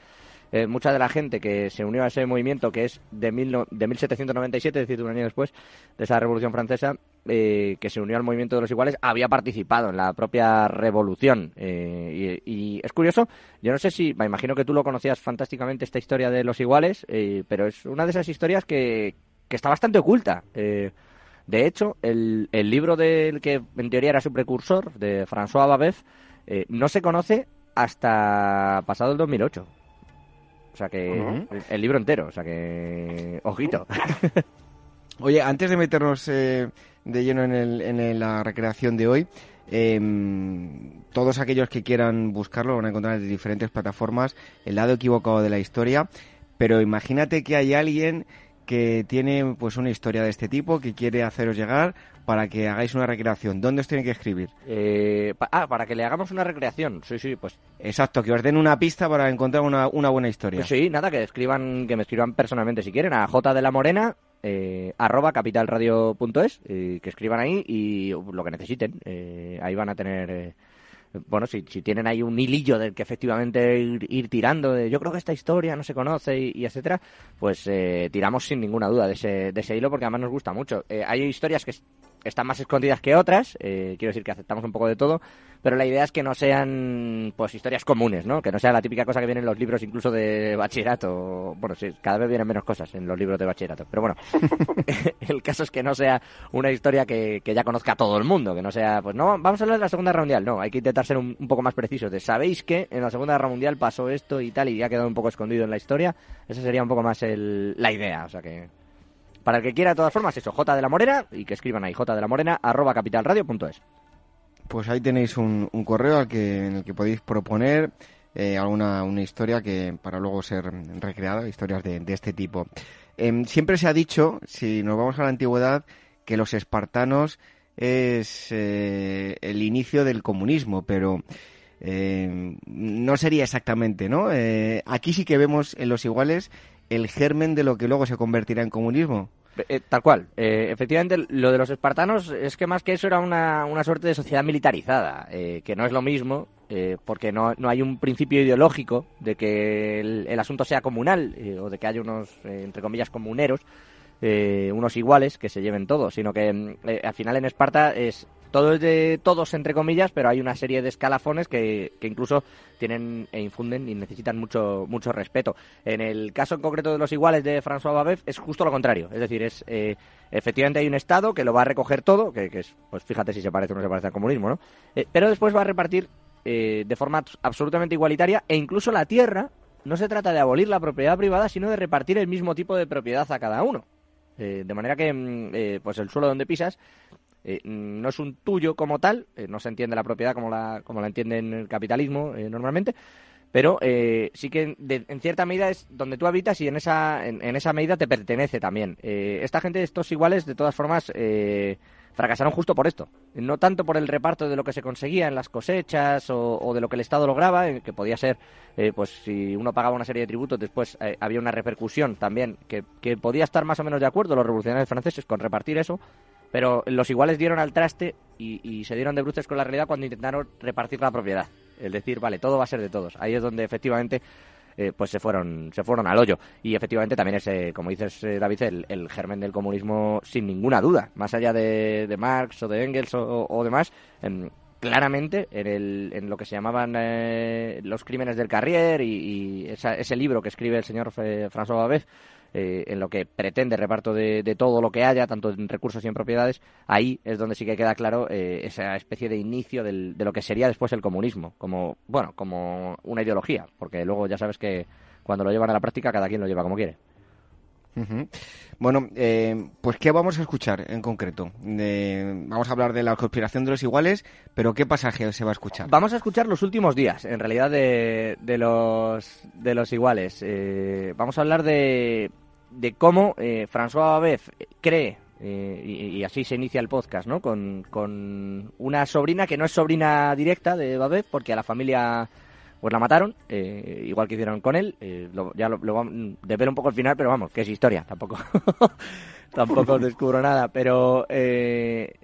Speaker 8: eh, mucha de la gente que se unió a ese movimiento, que es de, mil no- de 1797, es decir, un año después de esa Revolución Francesa, eh, que se unió al movimiento de los iguales, había participado en la propia revolución. Eh, y, es curioso, yo no sé si, me imagino que tú lo conocías fantásticamente, esta historia de los iguales, eh, pero es una de esas historias que, está bastante oculta. De hecho, el, el libro del que en teoría era su precursor, de François Babeuf, no se conoce hasta pasado el 2008. O sea que el, el libro entero, o sea que ojito.
Speaker 2: Oye, antes de meternos eh, de lleno en, el, en la recreación de hoy, em, todos aquellos que quieran buscarlo lo van a encontrar en diferentes plataformas, el lado equivocado de la historia, pero imagínate que hay alguien que tiene pues una historia de este tipo que quiere haceros llegar para que hagáis una recreación. ¿Dónde os tienen que escribir?
Speaker 8: Eh, pa- ah, para que le hagamos una recreación. Sí, sí, pues
Speaker 2: Exacto, que os den una pista para encontrar una, una buena historia.
Speaker 8: Pues sí, nada, que escriban, que me escriban personalmente si quieren a J de la Morena, eh, arroba capitalradio.es, eh, que escriban ahí y lo que necesiten. Eh, ahí van a tener, eh, bueno, si, si tienen ahí un hilillo del que efectivamente ir, ir tirando, de yo creo que esta historia no se conoce y, y etcétera, pues eh, tiramos sin ninguna duda de ese, de ese hilo porque además nos gusta mucho. Eh, hay historias que están más escondidas que otras, eh, quiero decir que aceptamos un poco de todo, pero la idea es que no sean pues historias comunes, ¿no? Que no sea la típica cosa que viene en los libros incluso de bachillerato. Bueno, sí, cada vez vienen menos cosas en los libros de bachillerato, pero bueno, el caso es que no sea una historia que, que ya conozca todo el mundo, que no sea, pues no, vamos a hablar de la Segunda Guerra Mundial, no, hay que intentar ser un, un poco más precisos, de sabéis que en la Segunda Guerra Mundial pasó esto y tal y ya ha quedado un poco escondido en la historia, esa sería un poco más el, la idea, o sea que... Para el que quiera, de todas formas, eso, J de la Morena, y que escriban ahí, J de la Morena, capitalradio.es.
Speaker 2: Pues ahí tenéis un, correo al que, en el que podéis proponer eh, alguna una historia que para luego ser recreada, historias de, este tipo. Em, siempre se ha dicho, si nos vamos a la antigüedad, que los espartanos es eh, el inicio del comunismo, pero eh, no sería exactamente, ¿no? Aquí sí que vemos en los iguales el germen de lo que luego se convertirá en comunismo.
Speaker 8: Eh, tal cual. Eh, efectivamente, lo de los espartanos es que más que eso era una, una suerte de sociedad militarizada, eh, que no es lo mismo, porque no, no, hay un principio ideológico de que el, el asunto sea comunal o de que haya unos, entre comillas, comuneros, unos iguales que se lleven todo, sino que al final en Esparta es todo es de todos, entre comillas, pero hay una serie de escalafones que, que, incluso tienen e infunden y necesitan mucho, mucho respeto. En el caso en concreto de los iguales de François Babeuf es justo lo contrario. Es decir, es eh, efectivamente hay un Estado que lo va a recoger todo, que, que, es, pues fíjate si se parece o no se parece al comunismo, ¿no? Eh, pero después va a repartir eh, de forma absolutamente igualitaria e incluso la tierra no se trata de abolir la propiedad privada, sino de repartir el mismo tipo de propiedad a cada uno. Eh, de manera que mm, pues el suelo donde pisas eh, no es un tuyo como tal, eh, no se entiende la propiedad como la, como la entiende en el capitalismo eh, normalmente, pero eh, sí que de, en cierta medida es donde tú habitas y en esa, en, esa medida te pertenece también. Eh, esta gente, estos iguales, de todas formas, fracasaron justo por esto. No tanto por el reparto de lo que se conseguía en las cosechas o, de lo que el Estado lograba, que podía ser, eh, pues si uno pagaba una serie de tributos, después había una repercusión también que, que podía estar más o menos de acuerdo los revolucionarios franceses con repartir eso, pero los iguales dieron al traste y, y, se dieron de bruces con la realidad cuando intentaron repartir la propiedad. Es decir, vale, todo va a ser de todos. Ahí es donde efectivamente eh, pues se fueron se fueron al hoyo. Y efectivamente también es, como dices, eh, David, el, germen del comunismo sin ninguna duda. Más allá de, de Marx o de Engels o, o demás, en, claramente en, el, en, lo que se llamaban eh, los crímenes del Carrier y, y esa, ese libro que escribe el señor François Babeuf, eh, en lo que pretende reparto de, todo lo que haya, tanto en recursos y en propiedades, ahí es donde sí que queda claro eh, esa especie de inicio del, de lo que sería después el comunismo, como, bueno, como una ideología, porque luego ya sabes que cuando lo llevan a la práctica cada quien lo lleva como quiere.
Speaker 2: Bueno, eh, pues ¿qué vamos a escuchar en concreto? Eh, vamos a hablar de la conspiración de los iguales, pero ¿qué pasaje se va a escuchar?
Speaker 8: Vamos a escuchar los últimos días, en realidad, de, de los, de los iguales. Eh, vamos a hablar de, de cómo eh, François Babeuf cree, eh, y, así se inicia el podcast, ¿no? Con, con, una sobrina que no es sobrina directa de Babeuf, porque a la familia pues la mataron, eh, igual que hicieron con él. Eh, lo, ya lo, lo de ver un poco el final, pero vamos, que es historia, tampoco, tampoco os descubro nada. Pero eh,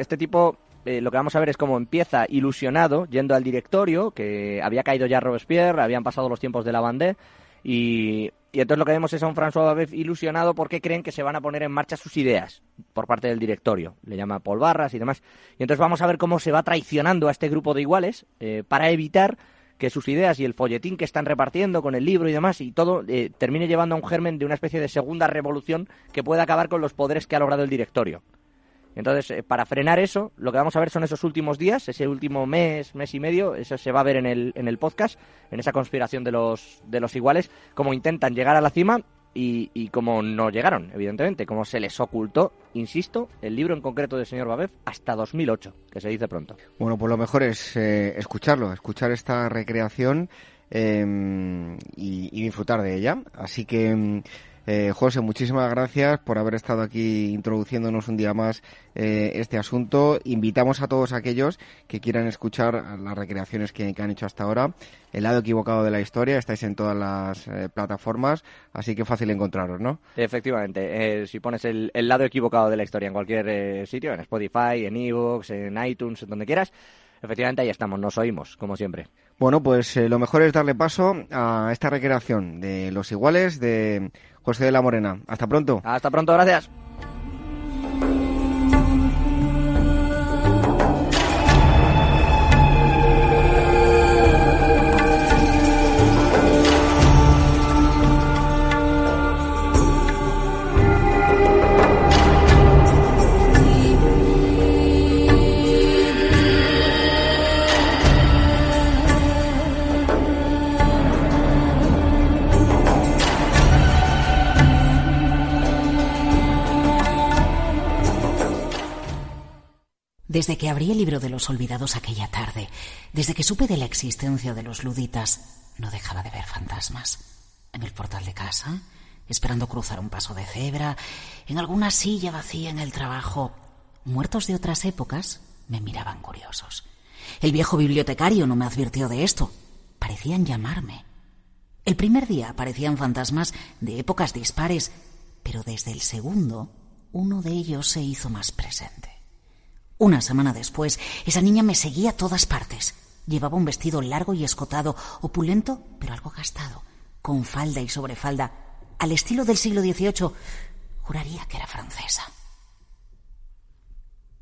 Speaker 8: este tipo eh, lo que vamos a ver es cómo empieza ilusionado yendo al directorio, que había caído ya Robespierre, habían pasado los tiempos de la bandera, y, y, entonces lo que vemos es a un François Babeuf ilusionado porque creen que se van a poner en marcha sus ideas por parte del directorio. Le llama Paul Barras y demás. Y entonces vamos a ver cómo se va traicionando a este grupo de iguales eh, para evitar que sus ideas y el folletín que están repartiendo con el libro y demás y todo eh, termine llevando a un germen de una especie de segunda revolución que pueda acabar con los poderes que ha logrado el directorio. Entonces, eh, para frenar eso, lo que vamos a ver son esos últimos días, ese último mes, mes y medio, eso se va a ver en el, en el podcast, en esa conspiración de los, de los iguales, cómo intentan llegar a la cima y, y cómo no llegaron, evidentemente, cómo se les ocultó, insisto, el libro en concreto del señor Babeuf hasta 2008, que se dice pronto.
Speaker 2: Bueno, pues lo mejor es eh, escucharlo, escuchar esta recreación eh, y, y, disfrutar de ella. Así que... Eh, José, muchísimas gracias por haber estado aquí introduciéndonos un día más eh, este asunto. Invitamos a todos aquellos que quieran escuchar las recreaciones que, que, han hecho hasta ahora. El lado equivocado de la historia, estáis en todas las eh, plataformas, así que fácil encontraros, ¿no?
Speaker 8: Efectivamente, eh, si pones el, el, lado equivocado de la historia en cualquier sitio, en Spotify, en Evox, en iTunes, donde quieras, efectivamente ahí estamos, nos oímos, como siempre.
Speaker 2: Bueno, pues lo mejor es darle paso a esta recreación de los iguales de José de la Morena. Hasta pronto.
Speaker 8: Hasta pronto, gracias.
Speaker 9: Desde que abrí el libro de los olvidados aquella tarde, desde que supe de la existencia de los luditas, no dejaba de ver fantasmas. En el portal de casa, esperando cruzar un paso de cebra, en alguna silla vacía en el trabajo, muertos de otras épocas me miraban curiosos. El viejo bibliotecario no me advirtió de esto. Parecían llamarme. El primer día parecían fantasmas de épocas dispares, pero desde el segundo uno de ellos se hizo más presente. Una semana después, esa niña me seguía a todas partes. Llevaba un vestido largo y escotado, opulento, pero algo gastado, con falda y sobrefalda, al estilo del siglo XVIII. Juraría que era francesa.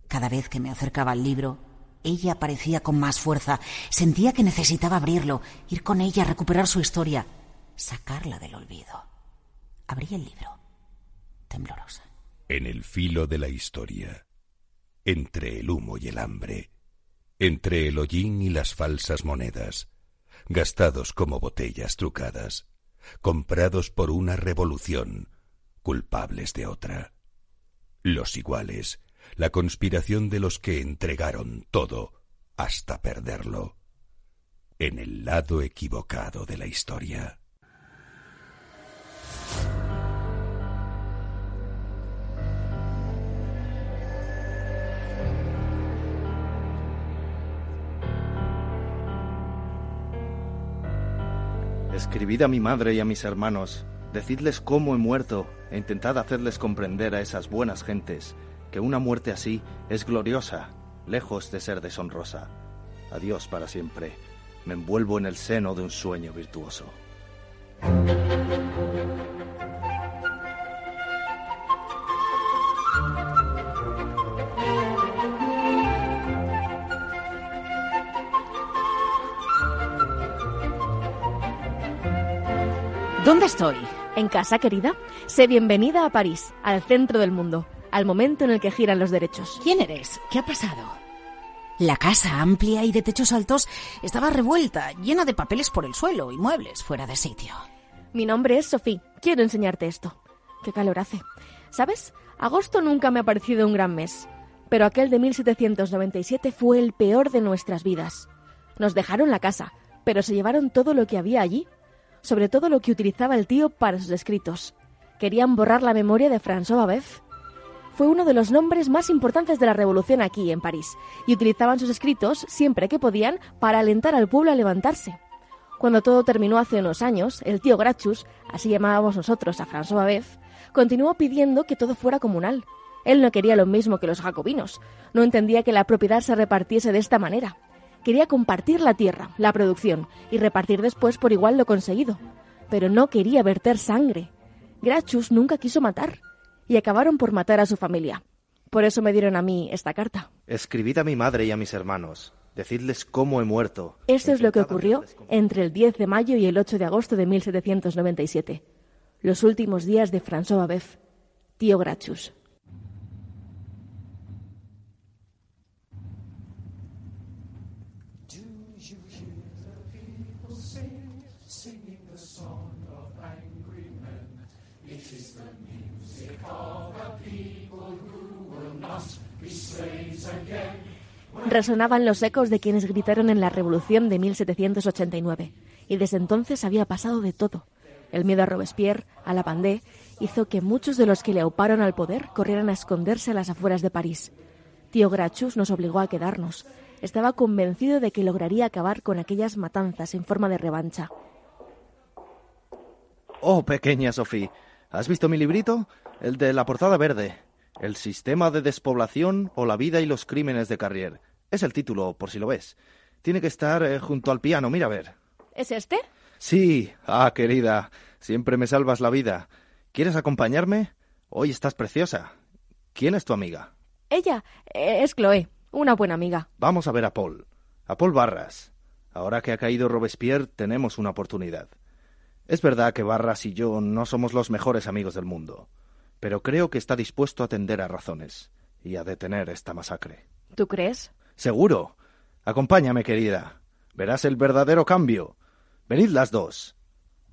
Speaker 9: Cada vez que me acercaba al libro, ella aparecía con más fuerza. Sentía que necesitaba abrirlo, ir con ella, recuperar su historia, sacarla del olvido. Abrí el libro, temblorosa.
Speaker 1: En el filo de la historia, entre el humo y el hambre, entre el hollín y las falsas monedas, gastados como botellas trucadas, comprados por una revolución, culpables de otra. Los iguales, la conspiración de los que entregaron todo hasta perderlo, en el lado equivocado de la historia.
Speaker 10: Escribid a mi madre y a mis hermanos, decidles cómo he muerto e intentad hacerles comprender a esas buenas gentes que una muerte así es gloriosa, lejos de ser deshonrosa. Adiós para siempre. Me envuelvo en el seno de un sueño virtuoso.
Speaker 11: ¿Dónde estoy? ¿En casa, querida? Sé bienvenida a París, al centro del mundo, al momento en el que giran los derechos.
Speaker 9: ¿Quién eres? ¿Qué ha pasado? La casa, amplia y de techos altos, estaba revuelta, llena de papeles por el suelo y muebles fuera de sitio.
Speaker 11: Mi nombre es Sophie. Quiero enseñarte esto. Qué calor hace. ¿Sabes? Agosto nunca me ha parecido un gran mes, pero aquel de 1797 fue el peor de nuestras vidas. Nos dejaron la casa, pero se llevaron todo lo que había allí sobre todo lo que utilizaba el tío para sus escritos. Querían borrar la memoria de François Babeuf. Fue uno de los nombres más importantes de la revolución aquí en París, y utilizaban sus escritos siempre que podían para alentar al pueblo a levantarse. Cuando todo terminó hace unos años, el tío Grachus, así llamábamos nosotros a François Babeuf, continuó pidiendo que todo fuera comunal. Él no quería lo mismo que los jacobinos, no entendía que la propiedad se repartiese de esta manera quería compartir la tierra, la producción, y repartir después por igual lo conseguido. Pero no quería verter sangre. Grachus nunca quiso matar, y acabaron por matar a su familia. Por eso me dieron a mí esta carta.
Speaker 10: Escribid a mi madre y a mis hermanos. Decidles cómo he muerto.
Speaker 11: Esto es lo que ocurrió entre el 10 de mayo y el 8 de agosto de 1797. Los últimos días de François Babeuf, tío Grachus. Resonaban los ecos de quienes gritaron en la Revolución de 1789, y desde entonces había pasado de todo. El miedo a Robespierre, a la Pandé, hizo que muchos de los que le auparon al poder corrieran a esconderse a las afueras de París. Tío Grachus nos obligó a quedarnos. Estaba convencido de que lograría acabar con aquellas matanzas en forma de revancha.
Speaker 10: Oh, pequeña Sophie, ¿has visto mi librito? El de la portada verde. El sistema de despoblación o la vida y los crímenes de Carrier. Es el título, por si lo ves. Tiene que estar eh, junto al piano, mira a ver.
Speaker 11: ¿Es este?
Speaker 10: Sí. Ah, querida, siempre me salvas la vida. ¿Quieres acompañarme? Hoy estás preciosa. ¿Quién es tu amiga?
Speaker 11: Ella eh, es Chloé, una buena amiga.
Speaker 10: Vamos a ver a Paul. A Paul Barras. Ahora que ha caído Robespierre, tenemos una oportunidad. Es verdad que Barras y yo no somos los mejores amigos del mundo pero creo que está dispuesto a atender a razones y a detener esta masacre.
Speaker 11: ¿Tú crees?
Speaker 10: Seguro. Acompáñame, querida. Verás el verdadero cambio. Venid las dos.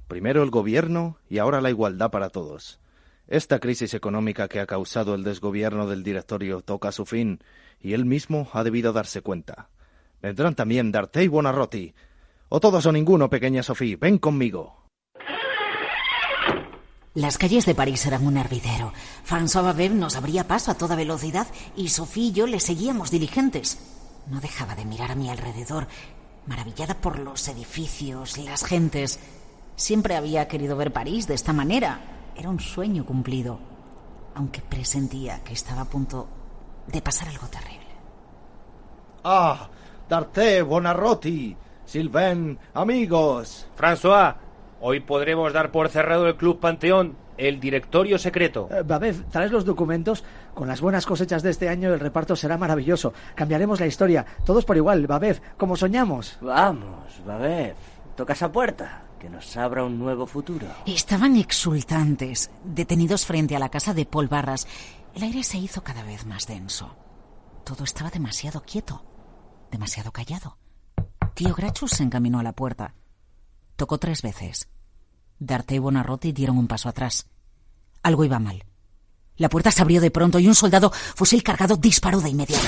Speaker 10: Primero el gobierno y ahora la igualdad para todos. Esta crisis económica que ha causado el desgobierno del directorio toca su fin y él mismo ha debido darse cuenta. Vendrán también D'Arte y Buonarroti. O todos o ninguno, pequeña Sofía. Ven conmigo.
Speaker 9: Las calles de París eran un hervidero. François Babev nos abría paso a toda velocidad y Sophie y yo le seguíamos diligentes. No dejaba de mirar a mi alrededor, maravillada por los edificios, las gentes. Siempre había querido ver París de esta manera. Era un sueño cumplido, aunque presentía que estaba a punto de pasar algo terrible.
Speaker 10: Ah, D'Arte, Bonarroti, Sylvain, amigos.
Speaker 12: François, hoy podremos dar por cerrado el Club Panteón, el directorio secreto.
Speaker 13: Eh, Babev, traes los documentos. Con las buenas cosechas de este año el reparto será maravilloso. Cambiaremos la historia. Todos por igual, Babev, como soñamos.
Speaker 14: Vamos, Babev. Toca esa puerta. Que nos abra un nuevo futuro.
Speaker 9: Estaban exultantes, detenidos frente a la casa de Paul Barras. El aire se hizo cada vez más denso. Todo estaba demasiado quieto, demasiado callado. Tío Grachus se encaminó a la puerta. Tocó tres veces. Darte y Bonarroti dieron un paso atrás. Algo iba mal. La puerta se abrió de pronto y un soldado, fusil cargado, disparó de inmediato.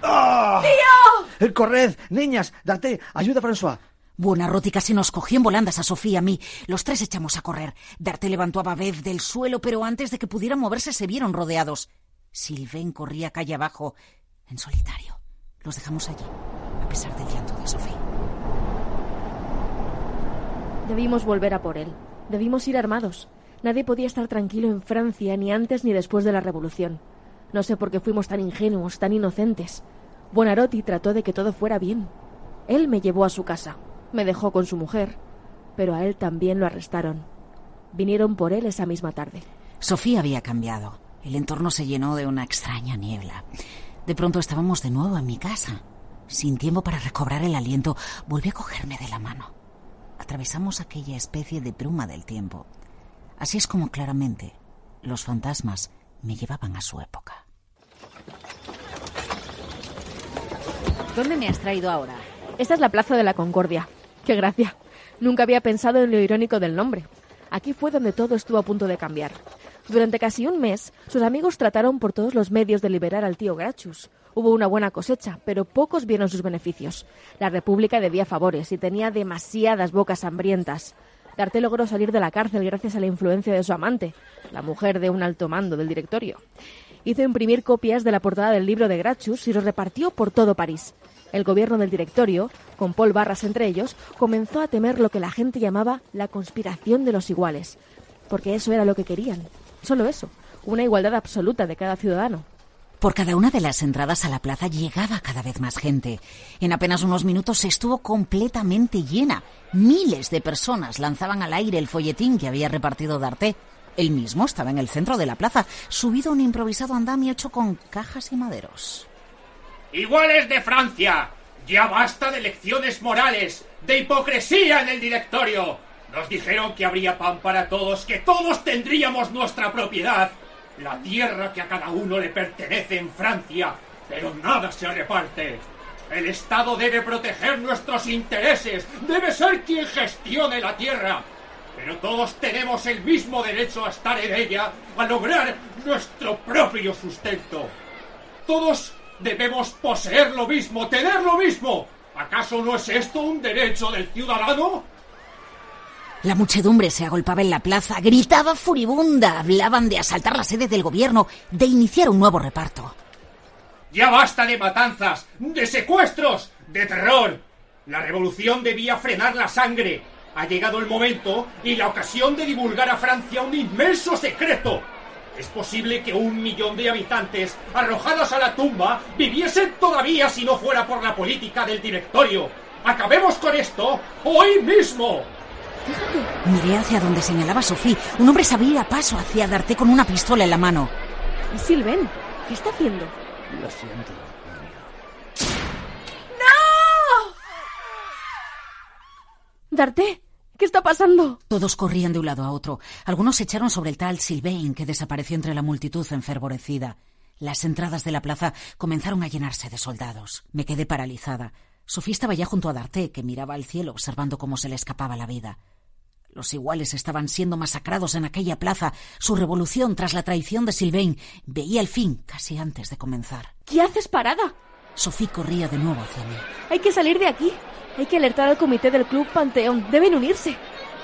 Speaker 13: ¡Tío! ¡Corred! ¡Niñas! Darte, ayuda a François.
Speaker 9: Buonarroti casi nos cogió en volandas a Sofía y a mí. Los tres echamos a correr. Darte levantó a Babev del suelo, pero antes de que pudieran moverse se vieron rodeados. Sylvain corría calle abajo, en solitario. Los dejamos allí, a pesar del llanto de Sofía.
Speaker 11: Debimos volver a por él. Debimos ir armados. Nadie podía estar tranquilo en Francia ni antes ni después de la Revolución. No sé por qué fuimos tan ingenuos, tan inocentes. Buonarroti trató de que todo fuera bien. Él me llevó a su casa, me dejó con su mujer, pero a él también lo arrestaron. Vinieron por él esa misma tarde.
Speaker 9: Sofía había cambiado. El entorno se llenó de una extraña niebla. De pronto estábamos de nuevo en mi casa. Sin tiempo para recobrar el aliento, volví a cogerme de la mano. Atravesamos aquella especie de bruma del tiempo. Así es como claramente los fantasmas me llevaban a su época.
Speaker 3: ¿Dónde me has traído ahora?
Speaker 11: Esta es la Plaza de la Concordia. ¡Qué gracia! Nunca había pensado en lo irónico del nombre. Aquí fue donde todo estuvo a punto de cambiar. Durante casi un mes, sus amigos trataron por todos los medios de liberar al tío Grachus. Hubo una buena cosecha, pero pocos vieron sus beneficios. La República debía favores y tenía demasiadas bocas hambrientas. Darte logró salir de la cárcel gracias a la influencia de su amante, la mujer de un alto mando del directorio. Hizo imprimir copias de la portada del libro de Grachus y los repartió por todo París. El gobierno del directorio, con Paul Barras entre ellos, comenzó a temer lo que la gente llamaba la conspiración de los iguales, porque eso era lo que querían. Solo eso, una igualdad absoluta de cada ciudadano.
Speaker 9: Por cada una de las entradas a la plaza llegaba cada vez más gente. En apenas unos minutos estuvo completamente llena. Miles de personas lanzaban al aire el folletín que había repartido D'Arte. Él mismo estaba en el centro de la plaza, subido a un improvisado andamio hecho con cajas y maderos.
Speaker 15: Iguales de Francia, ya basta de lecciones morales, de hipocresía en el directorio. Nos dijeron que habría pan para todos, que todos tendríamos nuestra propiedad, la tierra que a cada uno le pertenece en Francia, pero nada se reparte. El Estado debe proteger nuestros intereses, debe ser quien gestione la tierra. Pero todos tenemos el mismo derecho a estar en ella, a lograr nuestro propio sustento. Todos debemos poseer lo mismo, tener lo mismo. ¿Acaso no es esto un derecho del ciudadano?
Speaker 9: La muchedumbre se agolpaba en la plaza, gritaba furibunda, hablaban de asaltar la sede del gobierno, de iniciar un nuevo reparto.
Speaker 15: Ya basta de matanzas, de secuestros, de terror. La revolución debía frenar la sangre. Ha llegado el momento y la ocasión de divulgar a Francia un inmenso secreto. Es posible que un millón de habitantes, arrojados a la tumba, viviesen todavía si no fuera por la política del directorio. Acabemos con esto hoy mismo.
Speaker 11: Fíjate.
Speaker 9: Miré hacia donde señalaba Sofía. Un hombre se abría paso hacia Darte con una pistola en la mano.
Speaker 11: ¿Y Silven? ¿Qué está haciendo?
Speaker 14: Lo siento.
Speaker 11: Darte, ¿qué está pasando?
Speaker 9: Todos corrían de un lado a otro. Algunos se echaron sobre el tal Sylvain, que desapareció entre la multitud enfervorecida. Las entradas de la plaza comenzaron a llenarse de soldados. Me quedé paralizada. Sofía estaba ya junto a Darte, que miraba al cielo observando cómo se le escapaba la vida. Los iguales estaban siendo masacrados en aquella plaza. Su revolución tras la traición de Sylvain veía el fin casi antes de comenzar.
Speaker 11: ¿Qué haces parada?
Speaker 9: Sofía corría de nuevo hacia mí.
Speaker 11: Hay que salir de aquí. Hay que alertar al comité del Club Panteón. Deben unirse.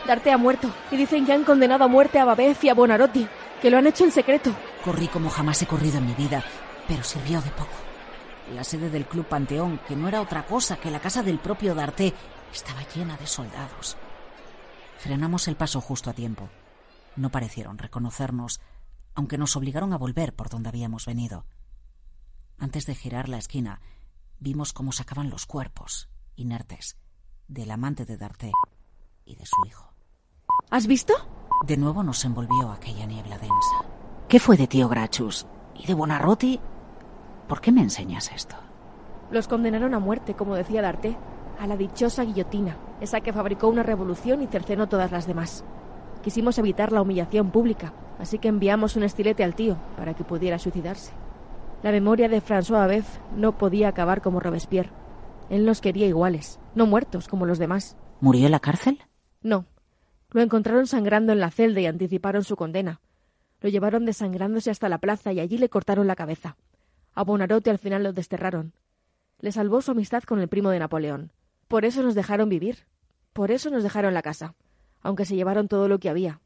Speaker 11: Darte ha muerto y dicen que han condenado a muerte a Babez y a Bonarotti, que lo han hecho en secreto.
Speaker 9: Corrí como jamás he corrido en mi vida, pero sirvió de poco. La sede del Club Panteón, que no era otra cosa que la casa del propio D'Arte, estaba llena de soldados. Frenamos el paso justo a tiempo. No parecieron reconocernos, aunque nos obligaron a volver por donde habíamos venido. Antes de girar la esquina, vimos cómo sacaban los cuerpos, inertes, del amante de D'Arte y de su hijo.
Speaker 11: ¿Has visto?
Speaker 9: De nuevo nos envolvió aquella niebla densa. ¿Qué fue de tío Grachus? ¿Y de Bonarroti? ¿Por qué me enseñas esto?
Speaker 11: Los condenaron a muerte, como decía D'Arte, a la dichosa guillotina, esa que fabricó una revolución y cercenó todas las demás. Quisimos evitar la humillación pública, así que enviamos un estilete al tío para que pudiera suicidarse. La memoria de François Abef no podía acabar como Robespierre. Él nos quería iguales, no muertos como los demás.
Speaker 9: ¿Murió en la cárcel?
Speaker 11: No. Lo encontraron sangrando en la celda y anticiparon su condena. Lo llevaron desangrándose hasta la plaza y allí le cortaron la cabeza. A Bonarote al final lo desterraron. Le salvó su amistad con el primo de Napoleón. Por eso nos dejaron vivir. Por eso nos dejaron la casa, aunque se llevaron todo lo que había.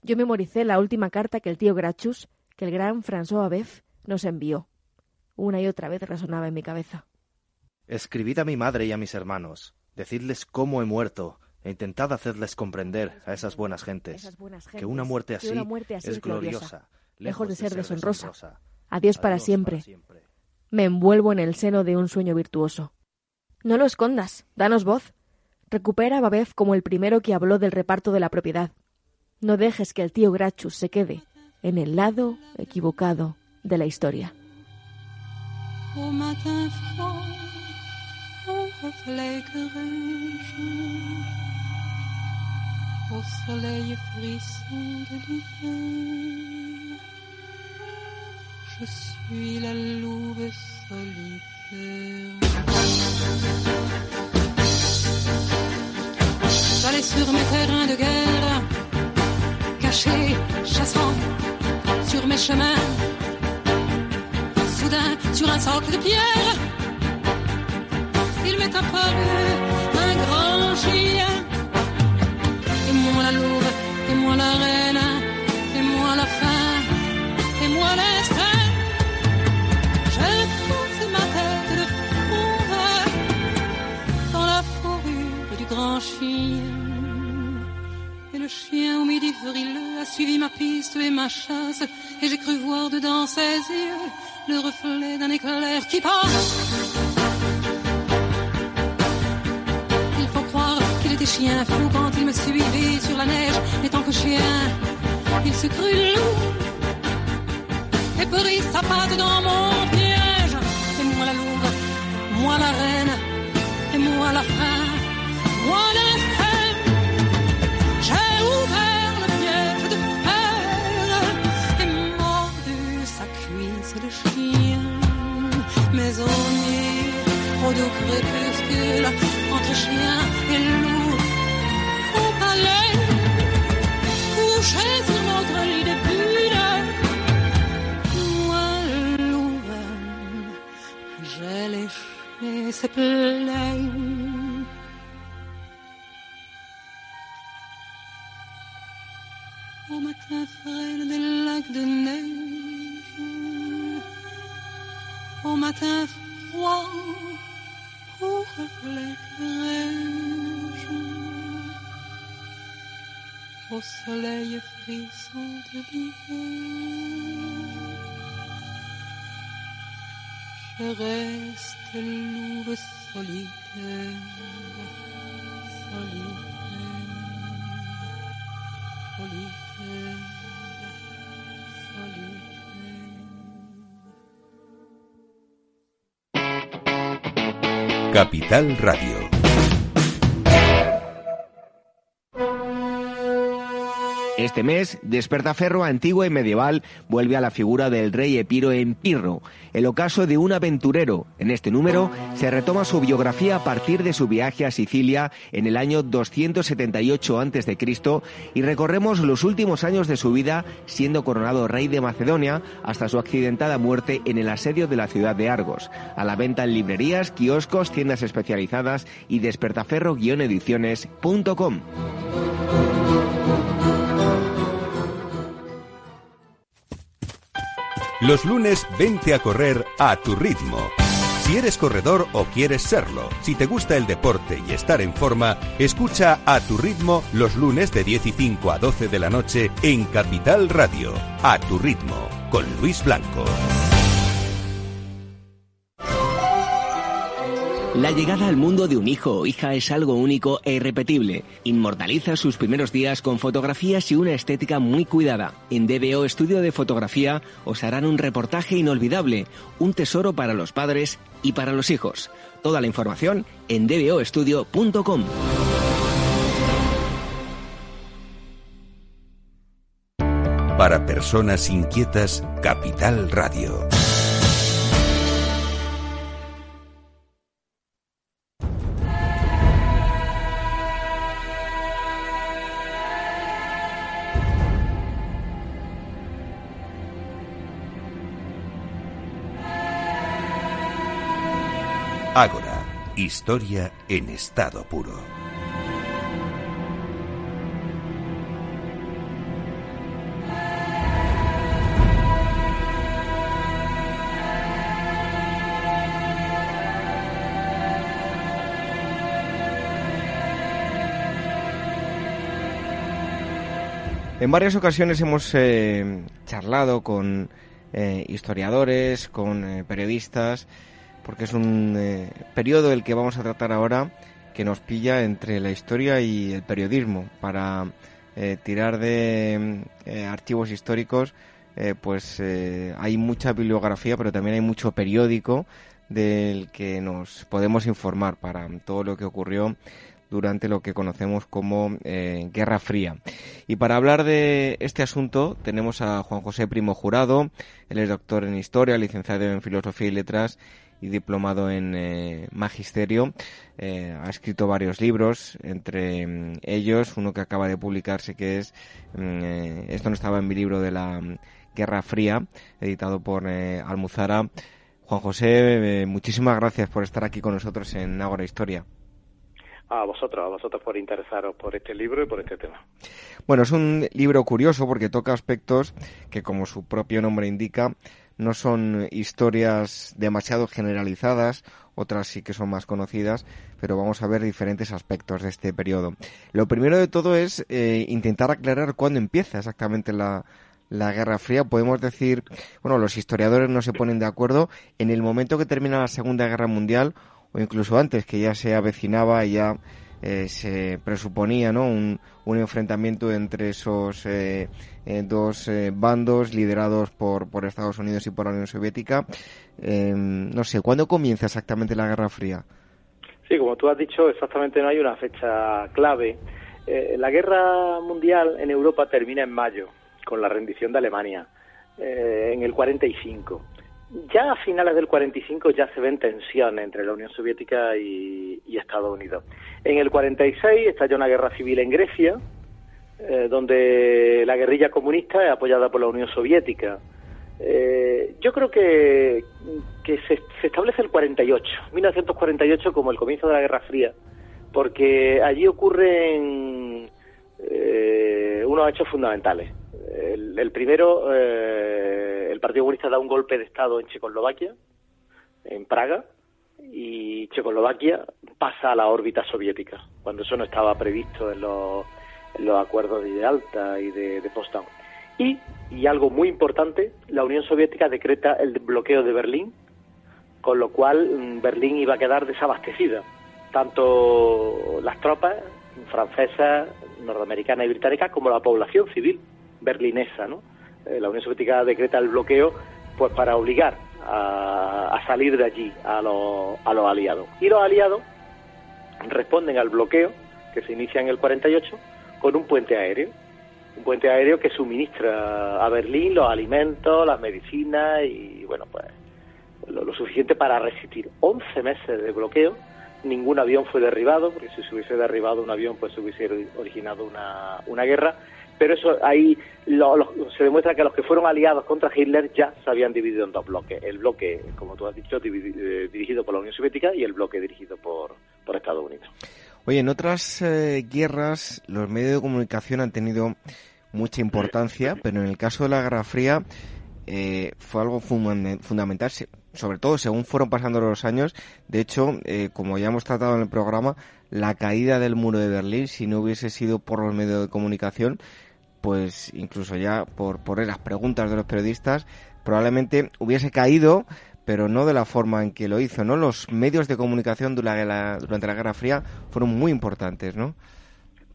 Speaker 11: Yo memoricé la última carta que el tío Grachus, que el gran François Abef, nos envió. Una y otra vez resonaba en mi cabeza.
Speaker 10: Escribid a mi madre y a mis hermanos, decidles cómo he muerto, e intentad hacerles comprender a esas buenas gentes, que una muerte así, es gloriosa,
Speaker 11: lejos de ser deshonrosa. Adiós, para, siempre. Me envuelvo en el seno de un sueño virtuoso. No lo escondas, danos voz. Recupera a como el primero que habló del reparto de la propiedad. No dejes que el tío Grachus se quede en el lado equivocado de la historia.
Speaker 16: J'allais sur mes terrains de guerre, caché, chassant sur mes chemins sur un socle de pierre. Il m'est apparu un grand chien. Et moi la louve, et moi la reine, chien au midi frileux a suivi ma piste et ma chasse, et j'ai cru voir dedans ses yeux le reflet d'un éclair qui passe. Il faut croire qu'il était chien fou quand il me suivait sur la neige, et tant que chien, il se crut loup et prit sa patte dans mon piège. Et moi la louve, moi la reine, et moi la fin, moi la Maisonnier, au doux crépuscule, entre chien et loup, au palais, couché sur notre lit de bulle. Moi, louve, j'ai léché ses plaies. au matin frêle des lacs de neige, au matin froid, reflet neige, au soleil frisson de l'hiver. Je reste louve solitaire, solitaire, solitaire.
Speaker 1: Capital Radio.
Speaker 2: Este mes, Despertaferro antiguo y medieval vuelve a la figura del rey Epiro en Pirro, el ocaso de un aventurero. En este número se retoma su biografía a partir de su viaje a Sicilia en el año 278 a.C. y recorremos los últimos años de su vida siendo coronado rey de Macedonia hasta su accidentada muerte en el asedio de la ciudad de Argos. A la venta en librerías, kioscos, tiendas especializadas y despertaferro-ediciones.com.
Speaker 1: Los lunes vente a correr a tu ritmo. Si eres corredor o quieres serlo, si te gusta el deporte y estar en forma, escucha a tu ritmo los lunes de 10 y 5 a 12 de la noche en Capital Radio. A tu ritmo, con Luis Blanco.
Speaker 2: La llegada al mundo de un hijo o hija es algo único e irrepetible. Inmortaliza sus primeros días con fotografías y una estética muy cuidada. En DBO Estudio de Fotografía os harán un reportaje inolvidable, un tesoro para los padres y para los hijos. Toda la información en dboestudio.com.
Speaker 1: Para personas inquietas, Capital Radio. Ágora, historia en estado puro.
Speaker 2: En varias ocasiones hemos eh, charlado con eh, historiadores, con eh, periodistas, porque es un eh, periodo el que vamos a tratar ahora que nos pilla entre la historia y el periodismo para eh, tirar de eh, archivos históricos pues hay mucha bibliografía pero también hay mucho periódico del que nos podemos informar para todo lo que ocurrió durante lo que conocemos como Guerra Fría. Y para hablar de este asunto tenemos a Juan José Primo Jurado, él es doctor en Historia, licenciado en Filosofía y Letras y diplomado en eh, magisterio. Eh, ha escrito varios libros, entre mm, ellos uno que acaba de publicarse que es mm, eh, Esto no estaba en mi libro de la mm, Guerra Fría, editado por Almuzara. Juan José, muchísimas gracias por estar aquí con nosotros en Ágora Historia.
Speaker 17: A vosotros, a vosotros por interesaros por este libro y por este tema.
Speaker 2: Bueno, es un libro curioso porque toca aspectos que, como su propio nombre indica, no son historias demasiado generalizadas, otras sí que son más conocidas, pero vamos a ver diferentes aspectos de este periodo. Lo primero de todo es eh, intentar aclarar cuándo empieza exactamente la, la Guerra Fría. Podemos decir, bueno, los historiadores no se ponen de acuerdo en el momento que termina la Segunda Guerra Mundial o incluso antes, que ya se avecinaba y ya eh, se presuponía ¿no? un, un enfrentamiento entre esos eh, eh, dos bandos liderados por, por Estados Unidos y por la Unión Soviética. no sé, ¿cuándo comienza exactamente la Guerra Fría?
Speaker 17: Sí, como tú has dicho, exactamente no hay una fecha clave. la guerra mundial en Europa termina en mayo, con la rendición de Alemania, en el 45. Ya a finales del 45 ya se ven tensiones entre la Unión Soviética y, Estados Unidos. En el 46 estalla una guerra civil en Grecia, eh, donde la guerrilla comunista es apoyada por la Unión Soviética. Eh, yo creo que, que se, establece el 48, 1948 como el comienzo de la Guerra Fría, porque allí ocurren eh, unos hechos fundamentales. El, primero, eh, el Partido Comunista da un golpe de Estado en Checoslovaquia, en Praga, y Checoslovaquia pasa a la órbita soviética, cuando eso no estaba previsto en los, acuerdos de Alta y de, de. Y, y algo muy importante, la Unión Soviética decreta el bloqueo de Berlín, con lo cual mm, Berlín iba a quedar desabastecida. Tanto las tropas francesas, norteamericanas y británicas como la población civil berlinesa, ¿no? Eh, la Unión Soviética decreta el bloqueo pues para obligar a, salir de allí a, los, a los aliados. Y los aliados responden al bloqueo que se inicia en el 48 con un puente aéreo. un puente aéreo que suministra a Berlín los alimentos, las medicinas y, bueno, pues lo, lo suficiente para resistir 11 meses de bloqueo. Ningún avión fue derribado, porque si se hubiese derribado un avión, pues se hubiese originado una guerra. Pero eso ahí lo- lo- se demuestra que los que fueron aliados contra Hitler ya se habían dividido en dos bloques. El bloque, como tú has dicho, dividi- eh, dirigido por la Unión Soviética y el bloque dirigido por, por Estados Unidos.
Speaker 2: Oye, en otras eh, guerras los medios de comunicación han tenido mucha importancia, pero en el caso de la Guerra Fría eh, fue algo fundamen- fundamental, sobre todo según fueron pasando los años. De hecho, eh, como ya hemos tratado en el programa, la caída del muro de Berlín, si no hubiese sido por los medios de comunicación, pues incluso ya por, por las preguntas de los periodistas, probablemente hubiese caído, pero no de la forma en que lo hizo, ¿no? Los medios de comunicación durante la, durante la Guerra Fría fueron muy importantes, ¿no?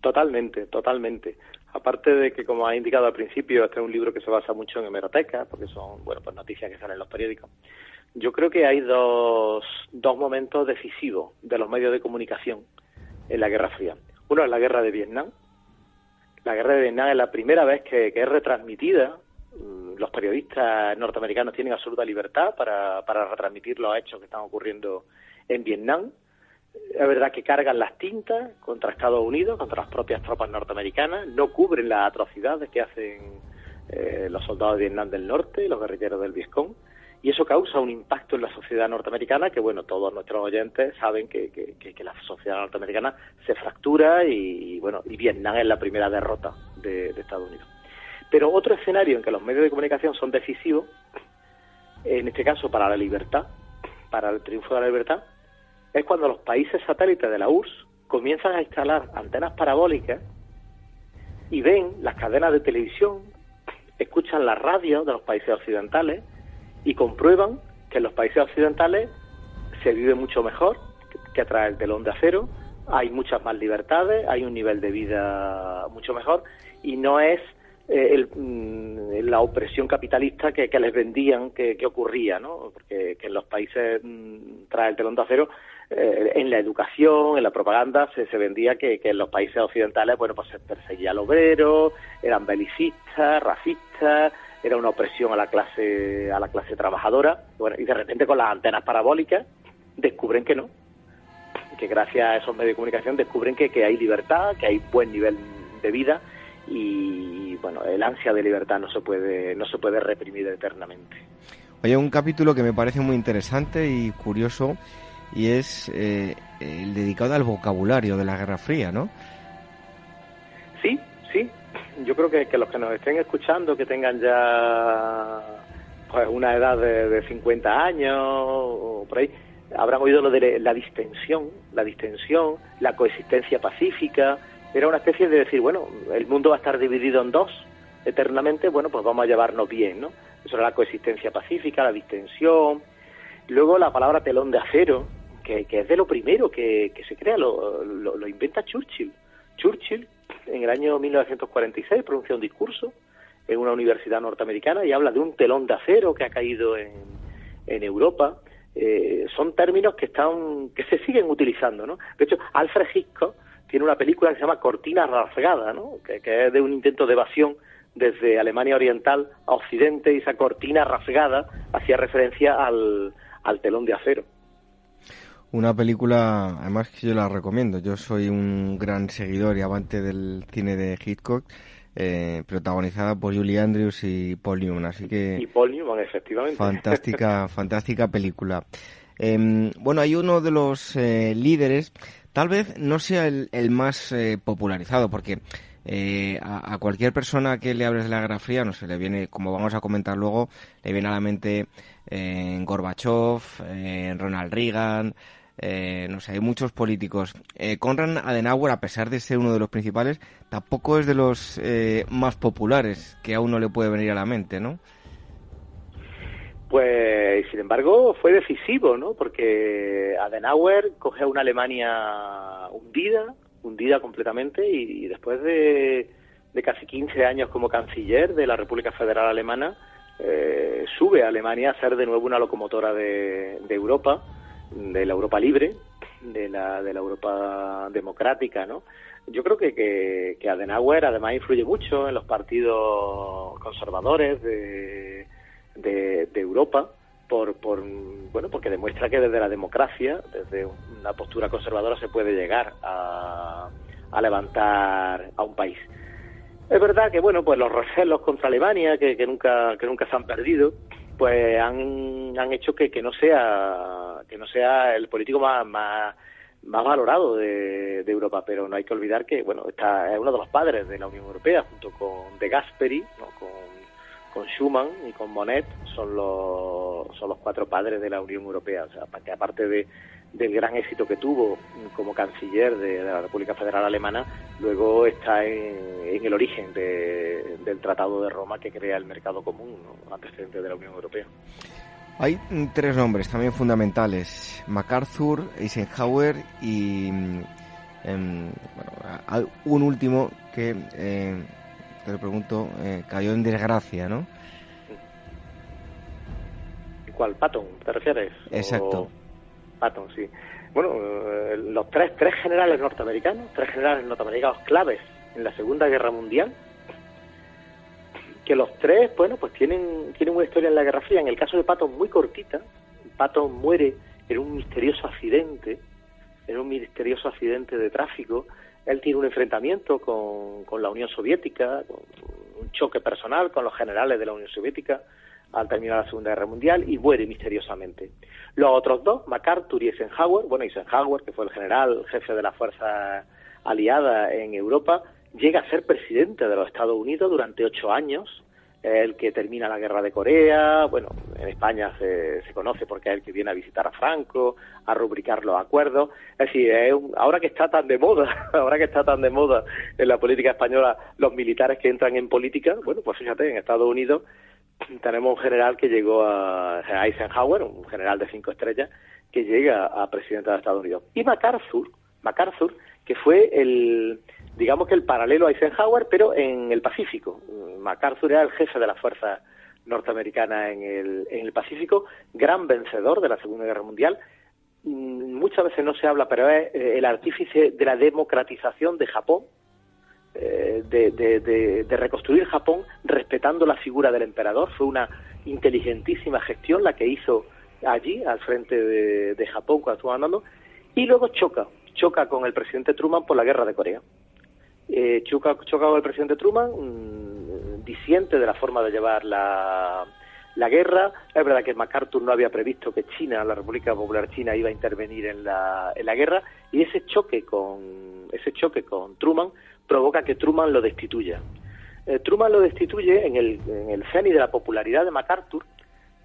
Speaker 17: Totalmente, totalmente. Aparte de que, como ha indicado al principio, este es un libro que se basa mucho en hemerotecas, porque son, bueno, pues noticias que salen en los periódicos. Yo creo que hay dos, dos momentos decisivos de los medios de comunicación en la Guerra Fría. Uno es la Guerra de Vietnam. La Guerra de Vietnam es la primera vez que, es retransmitida. Mm, Los periodistas norteamericanos tienen absoluta libertad para, para retransmitir los hechos que están ocurriendo en Vietnam. Es verdad que cargan las tintas contra Estados Unidos, contra las propias tropas norteamericanas, no cubren las atrocidades que hacen eh, los soldados de Vietnam del Norte, los guerrilleros del Vietcong, y eso causa un impacto en la sociedad norteamericana que, bueno, todos nuestros oyentes saben que, que- la sociedad norteamericana se fractura y, bueno, y Vietnam es la primera derrota de, de Estados Unidos. Pero otro escenario en que los medios de comunicación son decisivos, en este caso para la libertad, para el triunfo de la libertad, es cuando los países satélites de la URSS comienzan a instalar antenas parabólicas y ven las cadenas de televisión, escuchan las radios de los países occidentales y comprueban que en los países occidentales se vive mucho mejor que- que tras el telón de acero, hay muchas más libertades, hay un nivel de vida mucho mejor y no es eh, el, mm, la opresión capitalista que, les vendían que, ocurría, ¿no? Porque que en los países mm, tras el telón de acero, eh, en la educación, en la propaganda, se, se vendía que, que en los países occidentales, bueno, pues se perseguía al obrero, eran belicistas, racistas, era una opresión a la clase a la clase trabajadora, bueno, y de repente con las antenas parabólicas descubren que no, que gracias a esos medios de comunicación descubren que, que hay libertad, que hay buen nivel de vida y bueno, el ansia de libertad no se puede no se puede reprimir eternamente.
Speaker 2: Oye, un capítulo que me parece muy interesante y curioso y es eh, el dedicado al vocabulario de la Guerra Fría, ¿no?
Speaker 17: Sí, sí. Yo creo que, los que nos estén escuchando, que tengan ya pues una edad de, de 50 años o por ahí, habrán oído lo de la distensión, la distensión, la coexistencia pacífica. Era una especie de decir, bueno, el mundo va a estar dividido en dos eternamente, bueno, pues vamos a llevarnos bien, ¿no? Eso era la coexistencia pacífica, la distensión. Luego la palabra telón de acero, que, que es de lo primero que, que se crea, lo, lo, lo inventa Churchill. Churchill, en el año 1946, pronuncia un discurso en una universidad norteamericana y habla de un telón de acero que ha caído en, Europa. Eh, son términos que están que se siguen utilizando, ¿no? De hecho, Alfred Hitchcock tiene una película que se llama Cortina rasgada, ¿no? Que, es de un intento de evasión desde Alemania Oriental a Occidente y esa cortina rasgada hacía referencia al telón de acero.
Speaker 2: Una película, además que yo la recomiendo. Yo soy un gran seguidor y amante del cine de Hitchcock, eh, protagonizada por Julie Andrews y Paul Newman. Así que
Speaker 17: Y Paul Newman, efectivamente.
Speaker 2: fantástica, fantástica película. Em, bueno, hay uno de los eh, líderes, tal vez no sea el, el más eh, popularizado, porque eh, a, a cualquier persona que le hables de la Guerra Fría, no sé, le viene, como vamos a comentar luego, le viene a la mente eh, Gorbachev, eh, Ronald Reagan, eh, no sé, hay muchos políticos. Eh, Konrad Adenauer, a pesar de ser uno de los principales, tampoco es de los eh, más populares que a uno le puede venir a la mente, ¿no?
Speaker 17: Pues, sin embargo, fue decisivo, ¿no? Porque Adenauer coge a una Alemania hundida, hundida completamente, y, después de, de casi 15 años como canciller de la República Federal Alemana, eh, sube a Alemania a ser de nuevo una locomotora de Europa, de la Europa libre, de la, de la Europa democrática, ¿no? yo creo que, que, Adenauer además influye mucho en los partidos conservadores de, de, de Europa por, por bueno porque demuestra que desde la democracia desde una postura conservadora se puede llegar a, a levantar a un país es verdad que bueno pues los recelos contra Alemania que, que nunca que nunca se han perdido pues han, han hecho que, que no sea que no sea el político más, más más valorado de, de, Europa, pero no hay que olvidar que bueno está es uno de los padres de la Unión Europea junto con De Gasperi, ¿no? con, con Schuman y con Monet son los son los cuatro padres de la Unión Europea, o sea, que aparte de del gran éxito que tuvo como canciller de, la República Federal Alemana, luego está en, en el origen de, del Tratado de Roma que crea el mercado común, ¿no? antecedente de la Unión Europea.
Speaker 2: Hay mm, tres nombres también fundamentales: MacArthur, Eisenhower y eh, bueno, un último que eh, te lo pregunto eh, cayó en desgracia, ¿no?
Speaker 17: ¿Cuál? Patton, ¿te refieres?
Speaker 2: Exacto.
Speaker 17: O... Patton, sí. Bueno, eh, los tres, tres generales norteamericanos, tres generales norteamericanos claves en la Segunda Guerra Mundial, que los tres, bueno, pues tienen, tienen una historia en la Guerra Fría. En el caso de Patton, muy cortita. Patton muere en un misterioso accidente, en un misterioso accidente de tráfico. Él tiene un enfrentamiento con, con la Unión Soviética, un choque personal con los generales de la Unión Soviética al terminar la Segunda Guerra Mundial y muere misteriosamente. Los otros dos, MacArthur y Eisenhower, bueno, Eisenhower, que fue el general jefe de la fuerza aliada en Europa, llega a ser presidente de los Estados Unidos durante ocho años, el que termina la guerra de Corea, bueno, en España se, se conoce porque es el que viene a visitar a Franco, a rubricar los acuerdos, es decir, es un, ahora que está tan de moda, ahora que está tan de moda en la política española los militares que entran en política, bueno, pues fíjate, en Estados Unidos tenemos un general que llegó a Eisenhower, un general de cinco estrellas, que llega a presidente de Estados Unidos. Y MacArthur, MacArthur, que fue el, digamos que el paralelo a Eisenhower, pero en el Pacífico. MacArthur era el jefe de las fuerzas norteamericanas en el, en el Pacífico, gran vencedor de la Segunda Guerra Mundial. Muchas veces no se habla, pero es el artífice de la democratización de Japón, eh, de, reconstruir Japón respetando la figura del emperador. Fue una inteligentísima gestión la que hizo allí, al frente de, de Japón, cuando estuvo andando, y luego choca, choca con el presidente Truman por la guerra de Corea. Eh, choca, choca con el presidente Truman, mmm, disiente de la forma de llevar la, la guerra. Es verdad que MacArthur no había previsto que China, la República Popular China, iba a intervenir en la, en la guerra y ese choque con ese choque con Truman provoca que Truman lo destituya. Eh, Truman lo destituye en el, en el cenit de la popularidad de MacArthur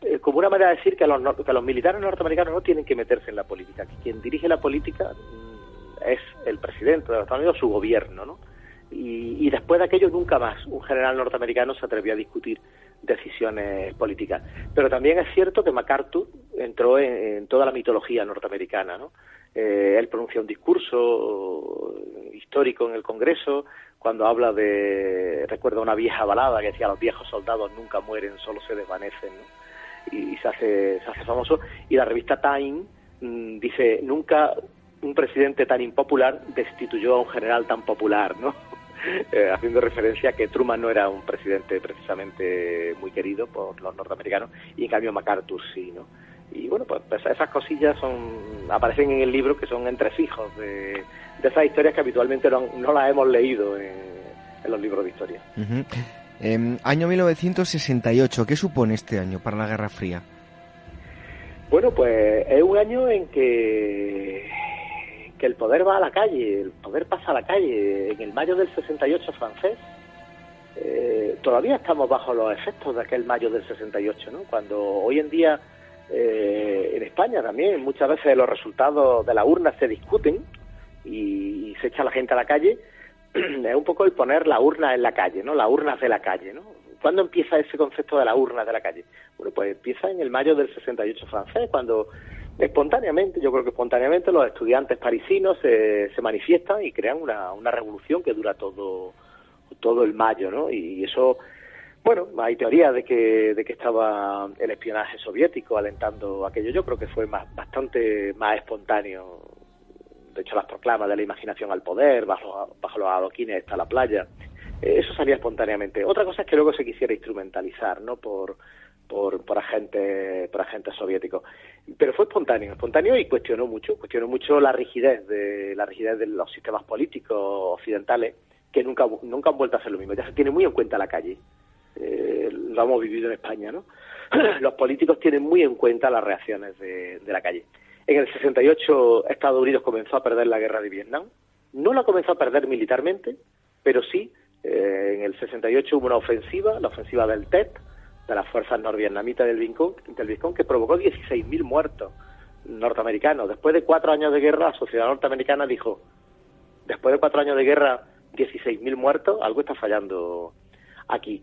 Speaker 17: eh, como una manera de decir que los, que los militares norteamericanos no tienen que meterse en la política, que quien dirige la política mmm, es el presidente de los Estados Unidos, su gobierno, ¿no? Y, y, después de aquello nunca más un general norteamericano se atrevió a discutir decisiones políticas. Pero también es cierto que MacArthur entró en, en toda la mitología norteamericana, ¿no? Eh, él pronuncia un discurso histórico en el Congreso cuando habla de, recuerda una vieja balada que decía los viejos soldados nunca mueren, solo se desvanecen, y, se hace se hace famoso y la revista Time mmm, dice nunca un presidente tan impopular destituyó a un general tan popular, ¿no? Eh, haciendo referencia a que Truman no era un presidente precisamente muy querido por los norteamericanos y en cambio MacArthur sí, ¿no? Y bueno, pues, pues, esas cosillas son aparecen en el libro que son entresijos de, de esas historias que habitualmente no, no las hemos leído en, en, los libros de historia.
Speaker 2: Uh -huh. eh, año 1968, ¿qué supone este año para la Guerra Fría?
Speaker 17: Bueno, pues es un año en que, que el poder va a la calle, el poder pasa a la calle. En el mayo del 68 francés, eh, todavía estamos bajo los efectos de aquel mayo del 68, ¿no? Cuando hoy en día eh, en España también muchas veces los resultados de la urna se discuten y, se echa la gente a la calle es un poco el poner la urna en la calle, ¿no? La urna de la calle, ¿no? ¿Cuándo empieza ese concepto de la urna de la calle? Bueno, pues empieza en el mayo del 68 francés, cuando espontáneamente, yo creo que espontáneamente los estudiantes parisinos se, se manifiestan y crean una, una revolución que dura todo todo el mayo, ¿no? Y eso bueno, hay teorías de que, de que estaba el espionaje soviético alentando aquello. Yo creo que fue más, bastante más espontáneo de hecho las proclamas de la imaginación al poder, bajo, bajo los adoquines está la playa, eh, eso salía espontáneamente. Otra cosa es que luego se quisiera instrumentalizar, ¿no? Por, por, por agentes por agentes soviéticos pero fue espontáneo espontáneo y cuestionó mucho cuestionó mucho la rigidez de la rigidez de los sistemas políticos occidentales que nunca nunca han vuelto a hacer lo mismo ya se tiene muy en cuenta la calle eh, lo hemos vivido en España no los políticos tienen muy en cuenta las reacciones de, la calle en el 68 Estados Unidos comenzó a perder la guerra de Vietnam no la comenzó a perder militarmente pero sí eh, en el 68 hubo una ofensiva la ofensiva del TET de las fuerzas norvietnamitas del Vietcong, del que provocó 16.000 muertos norteamericanos. Después de cuatro años de guerra, la sociedad norteamericana dijo, después de cuatro años de guerra, 16.000 muertos, algo está fallando aquí.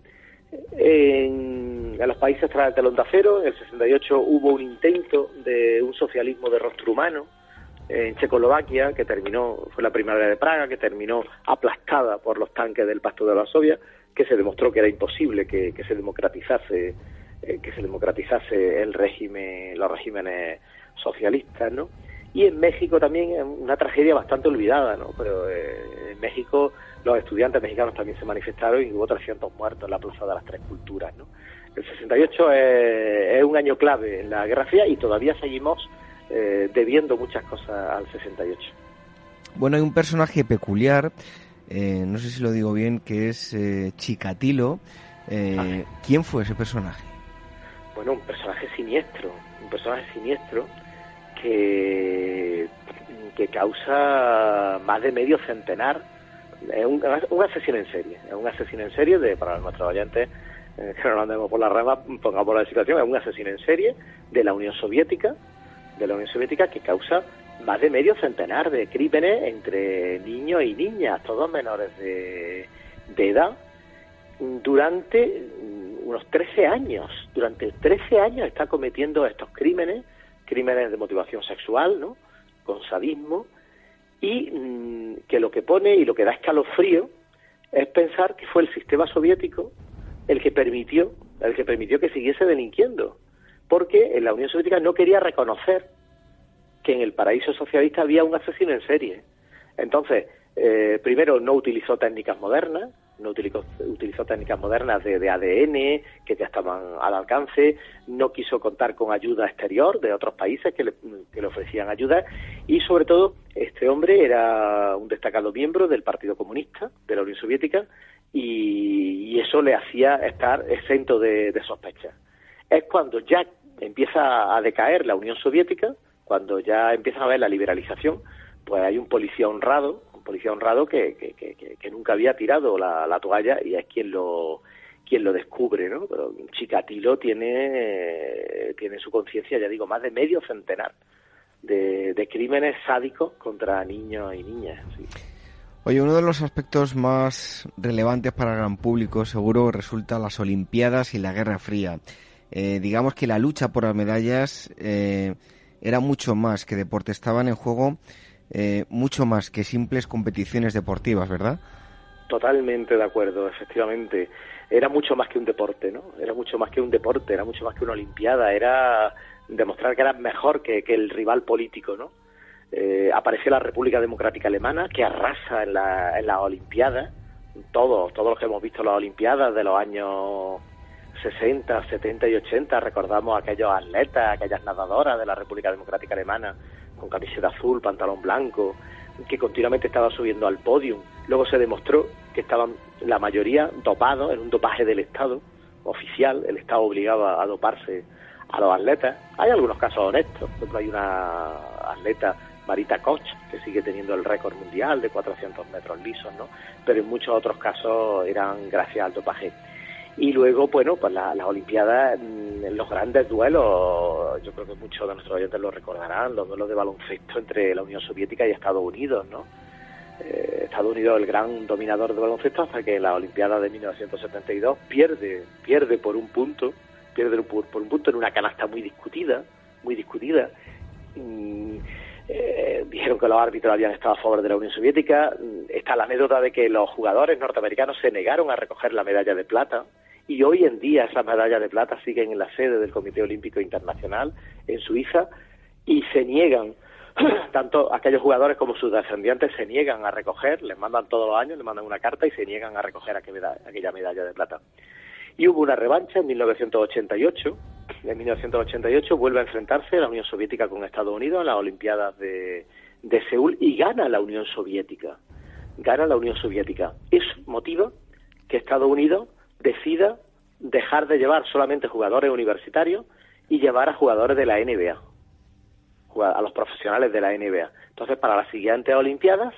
Speaker 17: En, los países tras el telón de acero, en el 68 hubo un intento de un socialismo de rostro humano en Checoslovaquia, que terminó, fue la primavera de Praga, que terminó aplastada por los tanques del Pacto de Varsovia que se demostró que era imposible que, se democratizase eh, que se democratizase el régimen los regímenes socialistas no y en México también una tragedia bastante olvidada no pero eh, en México los estudiantes mexicanos también se manifestaron y hubo 300 muertos en la plaza de las tres culturas no el 68 es, un año clave en la Guerra Fría y todavía seguimos eh, debiendo muchas cosas al 68
Speaker 2: bueno hay un personaje peculiar eh, no sé si lo digo bien, que es eh, Chikatilo. Eh, ¿Quién fue ese personaje?
Speaker 17: Bueno, un personaje siniestro, un personaje siniestro que, que causa más de medio centenar, es un, asesino en serie, es un asesino en serie, de para nuestros oyentes que no lo andemos por la rama, pongamos la situación, es un asesino en serie de la Unión Soviética, de la Unión Soviética que causa más de medio centenar de crímenes entre niños y niñas, todos menores de, edad, durante unos 13 años. Durante 13 años está cometiendo estos crímenes, crímenes de motivación sexual, ¿no? Con sadismo, y mm, que lo que pone y lo que da escalofrío es pensar que fue el sistema soviético el que permitió, el que permitió que siguiese delinquiendo, porque en la Unión Soviética no quería reconocer que en el paraíso socialista había un asesino en serie. Entonces, eh, primero no utilizó técnicas modernas, no utilizó, utilizó técnicas modernas de, ADN que ya estaban al alcance, no quiso contar con ayuda exterior de otros países que le, ofrecían ayuda y sobre todo este hombre era un destacado miembro del Partido Comunista de la Unión Soviética y, eso le hacía estar exento de, de sospecha. Es cuando ya empieza a decaer la Unión Soviética, cuando ya empieza a haber la liberalización, pues hay un policía honrado, policía honrado que, que, nunca había tirado la, toalla y es quien lo quien lo descubre, ¿no? Pero Chikatilo tiene, tiene su conciencia, ya digo, más de medio centenar de, crímenes sádicos contra niños y niñas.
Speaker 2: Oye, uno de los aspectos más relevantes para el gran público seguro resulta las Olimpiadas y la Guerra Fría. Eh, digamos que la lucha por las medallas eh, era mucho más que deporte, estaban en juego eh, mucho más que simples competiciones deportivas, ¿verdad?
Speaker 17: Totalmente de acuerdo, efectivamente. Era mucho más que un deporte, ¿no? Era mucho más que un deporte, era mucho más que una olimpiada, era demostrar que era mejor que, el rival político, ¿no? Eh, apareció la República Democrática Alemana, que arrasa en la, en la Olimpiada, todos, todos los que hemos visto las Olimpiadas de los años 60, 70 y 80 recordamos aquellos atletas, aquellas nadadoras de la República Democrática Alemana con camiseta azul, pantalón blanco, que continuamente estaban subiendo al podio. Luego se demostró que estaban la mayoría dopados en un dopaje del Estado oficial, el Estado obligaba a doparse a los atletas. Hay algunos casos honestos, por ejemplo hay una atleta Marita Koch, que sigue teniendo el récord mundial de 400 metros lisos, ¿no? Pero en muchos otros casos eran gracias al dopaje. Y luego, bueno, pues las Olimpiadas, mm, los grandes duelos, yo creo que muchos de nuestros oyentes lo recordarán, los duelos de baloncesto entre la Unión Soviética y Estados Unidos, ¿no? Eh, Estados Unidos el gran dominador de baloncesto hasta que la Olimpiada de 1972 pierde, pierde por un punto, pierde por, un punto en una canasta muy discutida, muy discutida. Eh, dijeron que los árbitros habían estado a favor de la Unión Soviética. Está la anécdota de que los jugadores norteamericanos se negaron a recoger la medalla de plata y hoy en día esas medallas de plata siguen en la sede del Comité Olímpico Internacional en Suiza y se niegan tanto aquellos jugadores como sus descendientes se niegan a recoger, les mandan todos los años, les mandan una carta y se niegan a recoger aquella medalla de plata. Y hubo una revancha en 1988. En 1988 vuelve a enfrentarse la Unión Soviética con Estados Unidos en las Olimpiadas de, de Seúl y gana la Unión Soviética. Gana la Unión Soviética. Eso motiva que Estados Unidos decida dejar de llevar solamente jugadores universitarios y llevar a jugadores de la NBA, a los profesionales de la NBA. Entonces, para las siguientes Olimpiadas,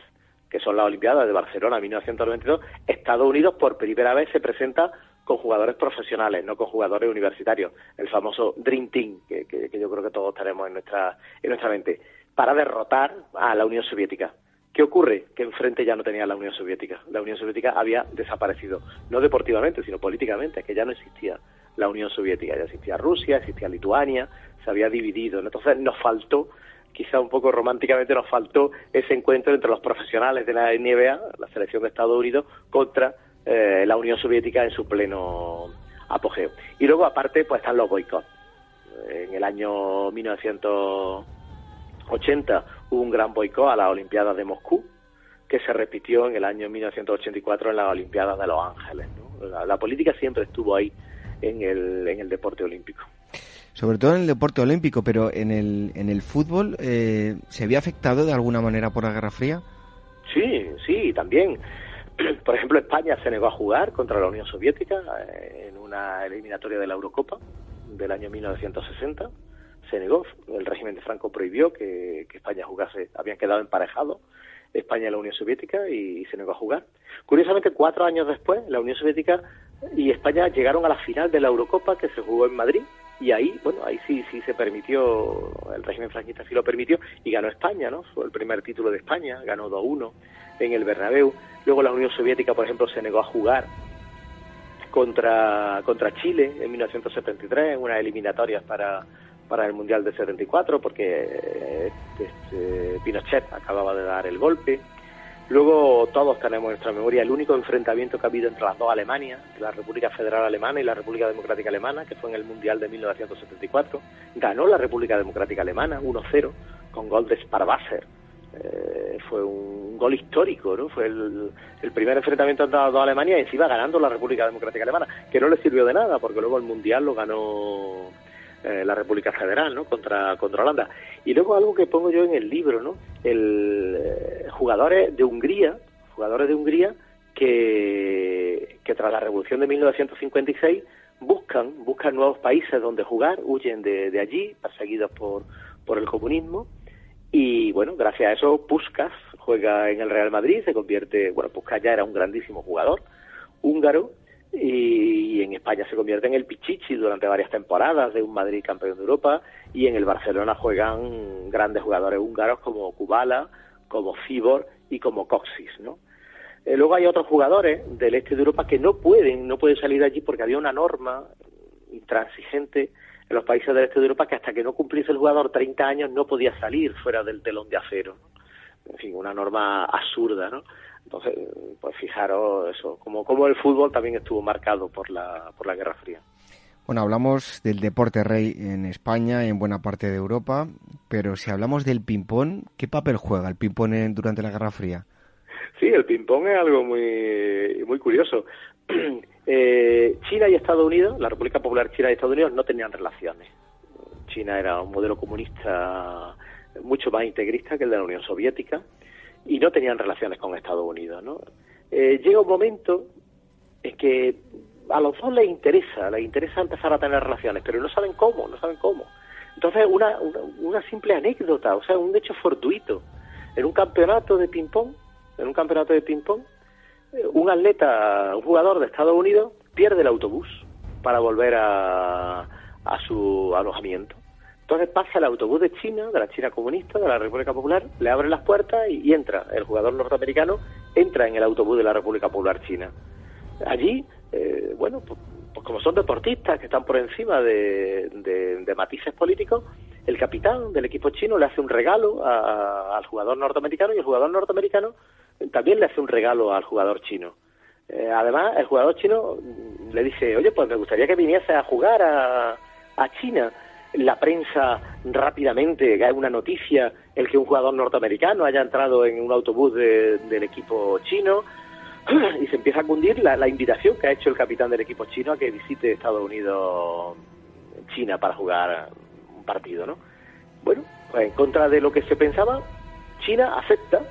Speaker 17: que son las Olimpiadas de Barcelona 1992, Estados Unidos por primera vez se presenta con jugadores profesionales, no con jugadores universitarios, el famoso Dream Team, que, que yo creo que todos tenemos en nuestra, en nuestra mente, para derrotar a la Unión Soviética. ¿Qué ocurre? Que enfrente ya no tenía la Unión Soviética. La Unión Soviética había desaparecido, no deportivamente, sino políticamente, que ya no existía la Unión Soviética, ya existía Rusia, existía Lituania, se había dividido. Entonces nos faltó, quizá un poco románticamente, nos faltó ese encuentro entre los profesionales de la NBA, la selección de Estados Unidos, contra eh, la Unión Soviética en su pleno apogeo. Y luego, aparte, pues están los boicots. En el año 1980 hubo un gran boicot a las Olimpiadas de Moscú, que se repitió en el año 1984 en las Olimpiadas de Los Ángeles. La, política siempre estuvo ahí en el, en el deporte olímpico.
Speaker 2: Sobre todo en el deporte olímpico, pero en el, en el fútbol, eh, ¿se había afectado de alguna manera por la Guerra Fría?
Speaker 17: Sí, sí, también. Por ejemplo, España se negó a jugar contra la Unión Soviética eh, en una eliminatoria de la Eurocopa del año 1960 se negó. El régimen de Franco prohibió que, España jugase. Habían quedado emparejados España y la Unión Soviética y, se negó a jugar. Curiosamente, cuatro años después, la Unión Soviética y España llegaron a la final de la Eurocopa que se jugó en Madrid y ahí, bueno, ahí sí, sí se permitió, el régimen franquista sí lo permitió y ganó España, ¿no? Fue el primer título de España, ganó 2-1 en el Bernabéu. Luego la Unión Soviética, por ejemplo, se negó a jugar contra, contra Chile en 1973 en unas eliminatorias para para el Mundial de 74 porque eh, este, Pinochet acababa de dar el golpe. Luego todos tenemos en nuestra memoria el único enfrentamiento que ha habido entre las dos Alemanias, la República Federal Alemana y la República Democrática Alemana, que fue en el Mundial de 1974. Ganó la República Democrática Alemana 1-0 con gol de Sparwasser. Eh, fue un gol histórico, ¿no? Fue el, primer enfrentamiento entre las dos Alemanias y encima ganando la República Democrática Alemana, que no le sirvió de nada porque luego el Mundial lo ganó eh, la República Federal, ¿no? Contra, contra Holanda. Y luego algo que pongo yo en el libro, ¿no? El, eh, jugadores de Hungría, jugadores de Hungría que, que tras la Revolución de 1956 buscan, buscan nuevos países donde jugar, huyen de, allí, perseguidos por, por el comunismo. Y bueno, gracias a eso, Puskas juega en el Real Madrid, se convierte, bueno, Puskas ya era un grandísimo jugador húngaro y, en España se convierte en el Pichichi durante varias temporadas de un Madrid campeón de Europa y en el Barcelona juegan grandes jugadores húngaros como Kubala, como Fibor y como Coxis, ¿no? Eh, luego hay otros jugadores del este de Europa que no pueden, no pueden salir de allí porque había una norma intransigente en los países del este de Europa que hasta que no cumpliese el jugador 30 años no podía salir fuera del telón de acero. En fin, una norma absurda, ¿no? Entonces, pues fijaros eso, como, como el fútbol también estuvo marcado por la, por la Guerra Fría.
Speaker 2: Bueno, hablamos del deporte rey en España y en buena parte de Europa, pero si hablamos del ping-pong, ¿qué papel juega el ping-pong durante la Guerra Fría?
Speaker 17: Sí, el ping-pong es algo muy, muy curioso. Eh, China y Estados Unidos, la República Popular China y Estados Unidos no tenían relaciones. China era un modelo comunista mucho más integrista que el de la Unión Soviética y no tenían relaciones con Estados Unidos. ¿no? Eh, llega un momento en que a los dos les interesa, les interesa empezar a tener relaciones, pero no saben cómo, no saben cómo. Entonces, una, una, simple anécdota, o sea, un hecho fortuito. En un campeonato de ping-pong, en un campeonato de ping-pong, eh, un atleta, un jugador de Estados Unidos, pierde el autobús para volver a, a su alojamiento. Entonces pasa el autobús de China, de la China comunista, de la República Popular, le abre las puertas y, entra. El jugador norteamericano entra en el autobús de la República Popular China. Allí, eh, bueno, pues, pues, como son deportistas que están por encima de, matices políticos, el capitán del equipo chino le hace un regalo al jugador norteamericano y el jugador norteamericano también le hace un regalo al jugador chino. Eh, además, el jugador chino le dice, oye, pues me gustaría que viniese a jugar a, a China la prensa rápidamente cae una noticia el que un jugador norteamericano haya entrado en un autobús de- del equipo chino y se empieza a cundir la, invitación que ha hecho el capitán del equipo chino a que visite Estados Unidos China para jugar un partido, ¿no? Bueno, pues en contra de lo que se pensaba, China acepta,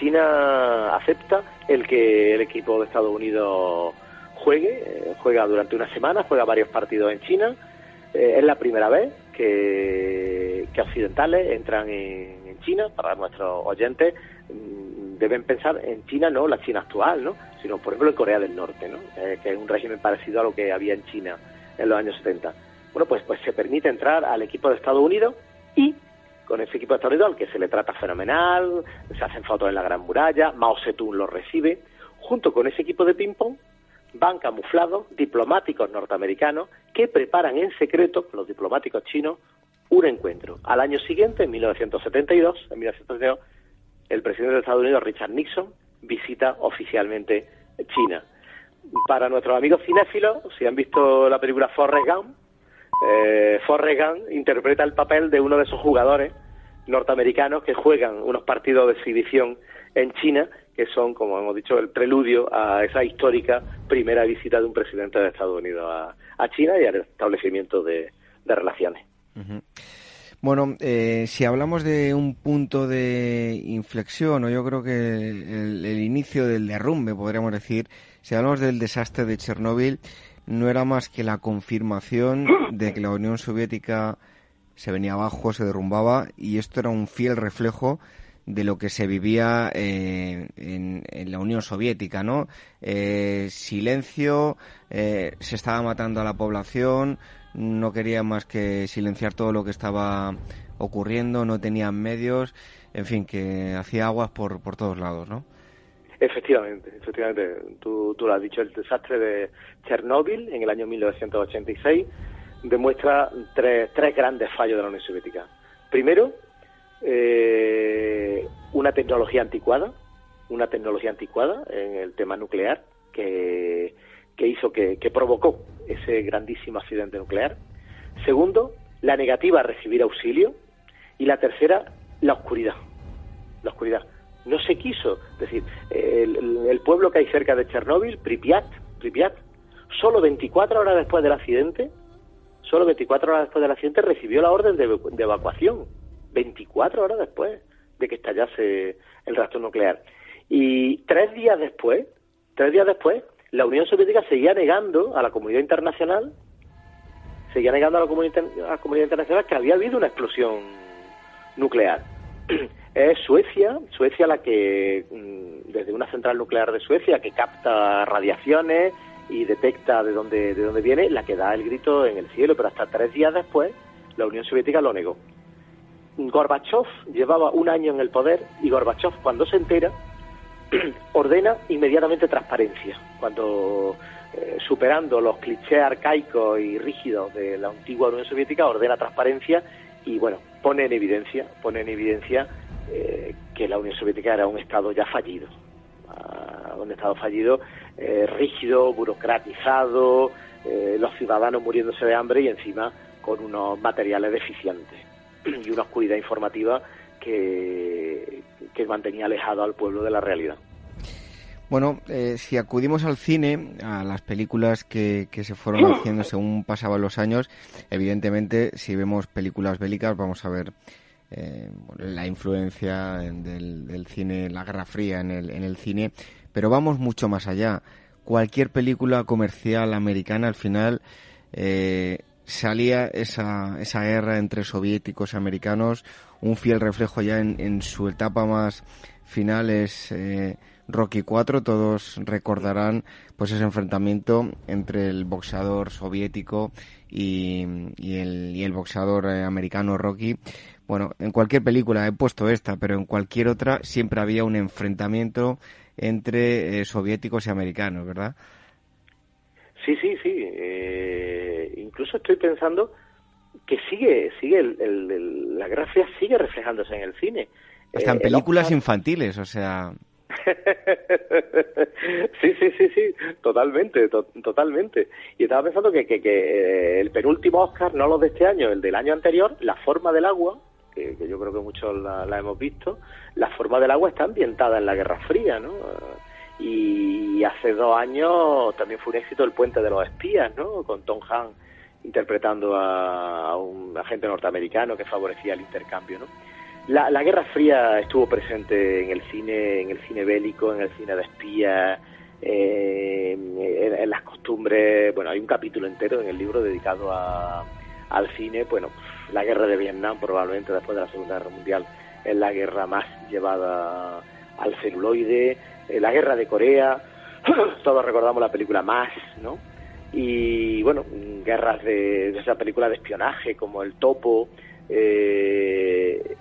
Speaker 17: China acepta el que el equipo de Estados Unidos juegue, eh, juega durante una semana, juega varios partidos en China. Eh, es la primera vez que, occidentales entran en, en China, para nuestros oyentes mm, deben pensar en China, no la China actual, ¿no? sino por ejemplo en Corea del Norte, ¿no? Eh, que es un régimen parecido a lo que había en China en los años 70. Bueno, pues, pues se permite entrar al equipo de Estados Unidos y con ese equipo de Estados Unidos al que se le trata fenomenal, se hacen fotos en la Gran Muralla, Mao Zedong lo recibe, junto con ese equipo de ping-pong van camuflados diplomáticos norteamericanos que preparan en secreto, los diplomáticos chinos, un encuentro. Al año siguiente, en 1972, en 1972 el presidente de Estados Unidos, Richard Nixon, visita oficialmente China. Para nuestros amigos cinéfilos, si han visto la película Forrest Gump, eh, Forrest Gump interpreta el papel de uno de esos jugadores norteamericanos que juegan unos partidos de exhibición en China, que son, como hemos dicho, el preludio a esa histórica primera visita de un presidente de Estados Unidos a, China y al establecimiento de, relaciones.
Speaker 2: Ujú. Bueno, eh, si hablamos de un punto de inflexión, o yo creo que el, el inicio del derrumbe, podríamos decir, si hablamos del desastre de Chernóbil, no era más que la confirmación de que la Unión Soviética se venía abajo, se derrumbaba, y esto era un fiel reflejo de lo que se vivía eh, en, en la Unión Soviética, ¿no? Eh, silencio, eh, se estaba matando a la población, no querían más que silenciar todo lo que estaba ocurriendo, no tenían medios, en fin, que hacía aguas por, por todos lados, ¿no?
Speaker 17: Efectivamente, efectivamente. Tú, tú lo has dicho, el desastre de Chernóbil en el año 1986 demuestra tres, tres grandes fallos de la Unión Soviética. Primero, eh, una tecnología anticuada, una tecnología anticuada en el tema nuclear que, que hizo que, que provocó ese grandísimo accidente nuclear. Segundo, la negativa a recibir auxilio. Y la tercera, la oscuridad. La oscuridad. No se quiso. Es decir, el, pueblo que hay cerca de Chernóbil, Pripyat, Pripyat, solo 24 horas después del accidente, solo 24 horas después del accidente recibió la orden de evacuación. 24 horas después de que estallase el reactor nuclear. Y tres días después, tres días después, la Unión Soviética seguía negando a la comunidad internacional, seguía negando a la comunidad, a la comunidad internacional que había habido una explosión nuclear. Es Suecia, Suecia la que, mm, desde una central nuclear de Suecia que capta radiaciones y detecta de dónde, de dónde viene, la que da el grito en el cielo, pero hasta tres días después la Unión Soviética lo negó. Gorbachev llevaba un año en el poder y Gorbachev cuando se entera ordena inmediatamente transparencia. Cuando eh, superando los clichés arcaicos y rígidos de la antigua Unión Soviética ordena transparencia y bueno pone en evidencia pone en evidencia eh, que la Unión Soviética era un estado ya fallido Ah, un estado fallido eh, rígido burocratizado eh, los ciudadanos muriéndose de hambre y encima con unos materiales deficientes y una oscuridad informativa que, que mantenía alejado al pueblo de la realidad.
Speaker 2: Bueno, eh, si acudimos al cine, a las películas que, que se fueron haciendo según pasaban los años, evidentemente, si vemos películas bélicas, vamos a ver eh, la influencia del, del cine, la Guerra Fría en el, en el cine, pero vamos mucho más allá. Cualquier película comercial americana, al final, eh, salía esa, esa guerra entre soviéticos y americanos, un fiel reflejo ya en, en su etapa más final es eh, Rocky 4, todos recordarán pues ese enfrentamiento entre el boxeador soviético y, y el, y el boxeador eh, americano Rocky. Bueno, en cualquier película he puesto esta, pero en cualquier otra siempre había un enfrentamiento entre eh, soviéticos y americanos, ¿verdad?
Speaker 17: Sí, sí, sí. Incluso estoy pensando que sigue, sigue el, el- el- la gracia sigue reflejándose en el cine.
Speaker 2: Hasta en
Speaker 17: Eh, el
Speaker 2: películas
Speaker 17: Oscar-
Speaker 2: infantiles, o sea...
Speaker 17: sí, sí, sí, sí, totalmente, to- totalmente. Y estaba pensando que, que, que eh, el penúltimo Oscar, no los de este año, el del año anterior, La forma del agua, que, que yo creo que muchos la, la hemos visto, La forma del agua está ambientada en la Guerra Fría, ¿no? Y hace dos años también fue un éxito El puente de los espías, ¿no? Con Tom Hanks interpretando a, un agente norteamericano que favorecía el intercambio, ¿no? La, la Guerra Fría estuvo presente en el cine, en el cine bélico, en el cine de espías, en, en las costumbres. Bueno, hay un capítulo entero en el libro dedicado a, al cine. Bueno, la guerra de Vietnam, probablemente después de la Segunda Guerra Mundial, es la guerra más llevada al celuloide. Eh, la guerra de Corea, todos recordamos la película Más, ¿no? Y bueno, guerras de, de esa película de espionaje como El Topo. Eh,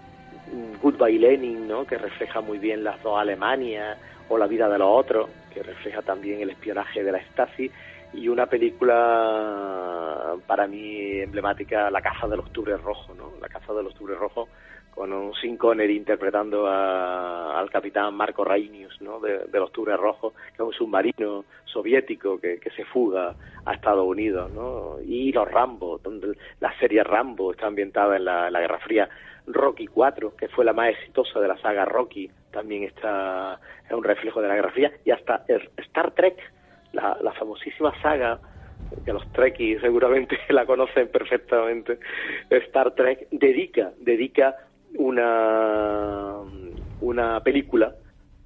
Speaker 17: Goodbye Lenin, ¿no? que refleja muy bien las dos Alemanias, o La vida de los otros, que refleja también el espionaje de la Stasi, y una película para mí emblemática, La caza del octubre rojo, ¿no? La caza del octubre rojo, con un Connery interpretando a- al capitán Marco Rainius, ¿no? De, del octubre rojo, que es un submarino soviético que, que se fuga a Estados Unidos, ¿no? Y los Rambo, donde la serie Rambo está ambientada en la, la Guerra Fría. Rocky 4, que fue la más exitosa de la saga Rocky, también está es un reflejo de la Guerra Fría, y hasta Star Trek, la, la famosísima saga que los Trekkies seguramente la conocen perfectamente, Star Trek dedica dedica una una película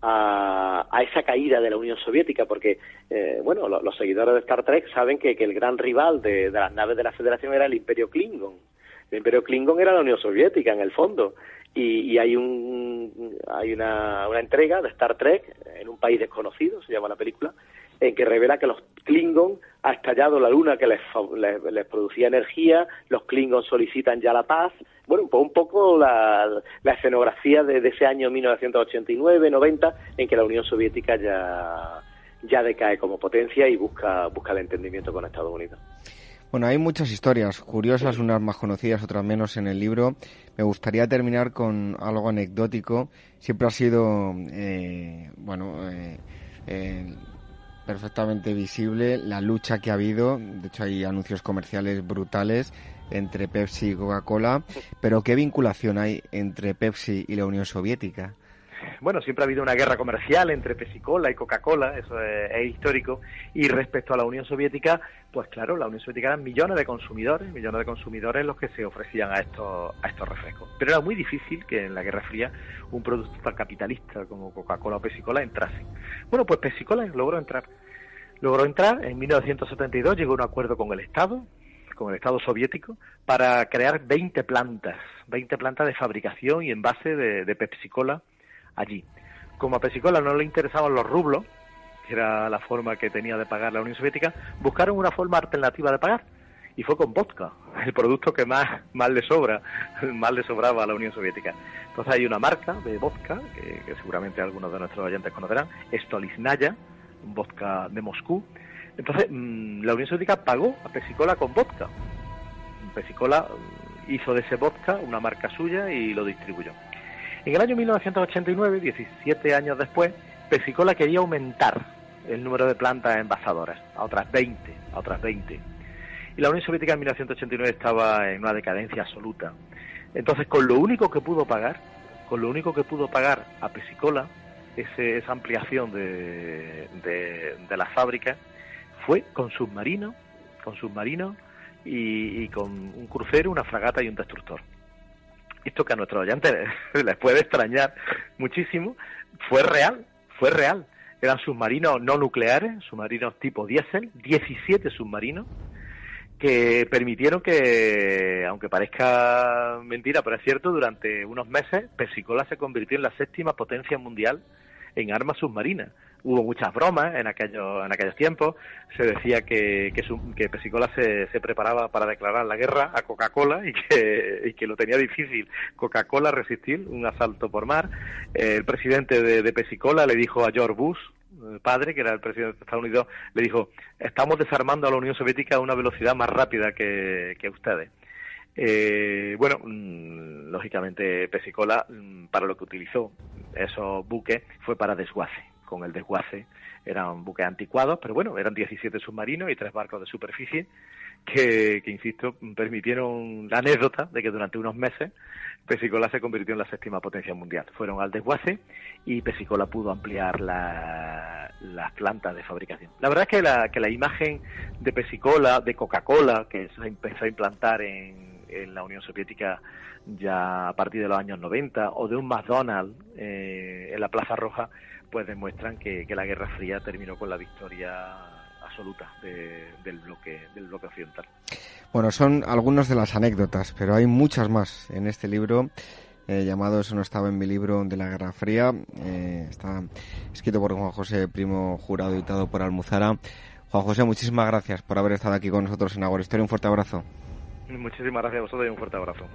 Speaker 17: a, a esa caída de la Unión Soviética, porque eh, bueno, lo- los seguidores de Star Trek saben que, que el gran rival de, de las naves de la Federación era el Imperio Klingon. El Imperio Klingon era la Unión Soviética, en el fondo. Y, y hay un hay una, una entrega de Star Trek en un país desconocido, se llama la película, en que revela que los Klingon ha estallado la luna que les, les, les producía energía, los Klingon solicitan ya la paz. Bueno, pues un poco la, la escenografía de, de ese año 1989-90 en que la Unión Soviética ya, ya decae como potencia y busca, busca el entendimiento con Estados Unidos.
Speaker 2: Bueno, hay muchas historias curiosas, unas más conocidas, otras menos en el libro. Me gustaría terminar con algo anecdótico. Siempre ha sido, eh, bueno, eh, eh, perfectamente visible la lucha que ha habido. De hecho, hay anuncios comerciales brutales entre Pepsi y Coca-Cola. Pero ¿qué vinculación hay entre Pepsi y la Unión Soviética?
Speaker 18: Bueno, siempre ha habido una guerra comercial entre Pepsi-Cola y Coca-Cola, eso es, histórico. Y respecto a la Unión Soviética, pues claro, la Unión Soviética eran millones de consumidores, millones de consumidores los que se ofrecían a estos, a estos refrescos. Pero era muy difícil que en la Guerra Fría un producto tan capitalista como Coca-Cola o Pepsi-Cola entrasen. Bueno, pues Pepsi-Cola logró entrar. Logró entrar, en 1972 llegó a un acuerdo con el Estado, con el Estado soviético, para crear 20 plantas, 20 plantas de fabricación y envase de, de Pepsi-Cola allí. Como a Pepsi-Cola no le interesaban los rublos, que era la forma que tenía de pagar la Unión Soviética, buscaron una forma alternativa de pagar y fue con vodka, el producto que más, más le sobra, más le sobraba a la Unión Soviética. Entonces hay una marca de vodka, que, seguramente algunos de nuestros oyentes conocerán, Stoliznaya, un vodka de Moscú. Entonces mm, la Unión Soviética pagó a Pepsi-Cola con vodka. Pepsi-Cola mm, hizo de ese vodka una marca suya y lo distribuyó. En el año 1989, 17 años después, Pepsi-Cola quería aumentar el número de plantas envasadoras a otras 20, a otras 20. Y la Unión Soviética en 1989 estaba en una decadencia absoluta. Entonces, con lo único que pudo pagar, con lo único que pudo pagar a Pepsi-Cola, ese- esa ampliación de, de, de las fábricas, fue con submarino, con submarino y, y con un crucero, una fragata y un destructor esto que a nuestros oyentes les puede extrañar muchísimo, fue real, fue real. Eran submarinos no nucleares, submarinos tipo diésel, 17 submarinos, que permitieron que, aunque parezca mentira, pero es cierto, durante unos meses Pepsi-Cola se convirtió en la séptima potencia mundial en armas submarinas. Hubo muchas bromas en aquellos, en aquellos tiempos. Se decía que, que, su- que Pepsi-Cola se, se preparaba para declarar la guerra a Coca-Cola y que, y que lo tenía difícil Coca-Cola resistir un asalto por mar. Eh, el presidente de, de Pepsi-Cola le dijo a George Bush, el padre, que era el presidente de Estados Unidos, le dijo, estamos desarmando a la Unión Soviética a una velocidad más rápida que, ustedes. Eh, bueno, mm, lógicamente Pepsi-Cola, mm, para lo que utilizó esos buques fue para desguace,
Speaker 17: con el desguace. Eran buques anticuados, pero bueno, eran 17 submarinos y tres barcos de superficie que, que, insisto, permitieron la anécdota de que durante unos meses Pesicola se convirtió en la séptima potencia mundial. Fueron al desguace y Pesicola pudo ampliar la, las plantas de fabricación. La verdad es que la, que la imagen de Pesicola, de Coca-Cola, que se empezó a implantar en, en la Unión Soviética ya a partir de los años 90, o de un McDonald's eh, en la Plaza Roja, pues demuestran que, que la Guerra Fría terminó con la victoria absoluta de, del bloque del bloque occidental.
Speaker 2: Bueno, son algunas de las anécdotas, pero hay muchas más en este libro. Eh, llamado Eso no estaba en mi libro de la Guerra Fría. Eh, está escrito por Juan José Primo Jurado, editado por Almuzara. Juan José, muchísimas gracias por haber estado aquí con nosotros en Agora Historia. Un fuerte abrazo.
Speaker 17: Muchísimas gracias a vosotros y un fuerte abrazo.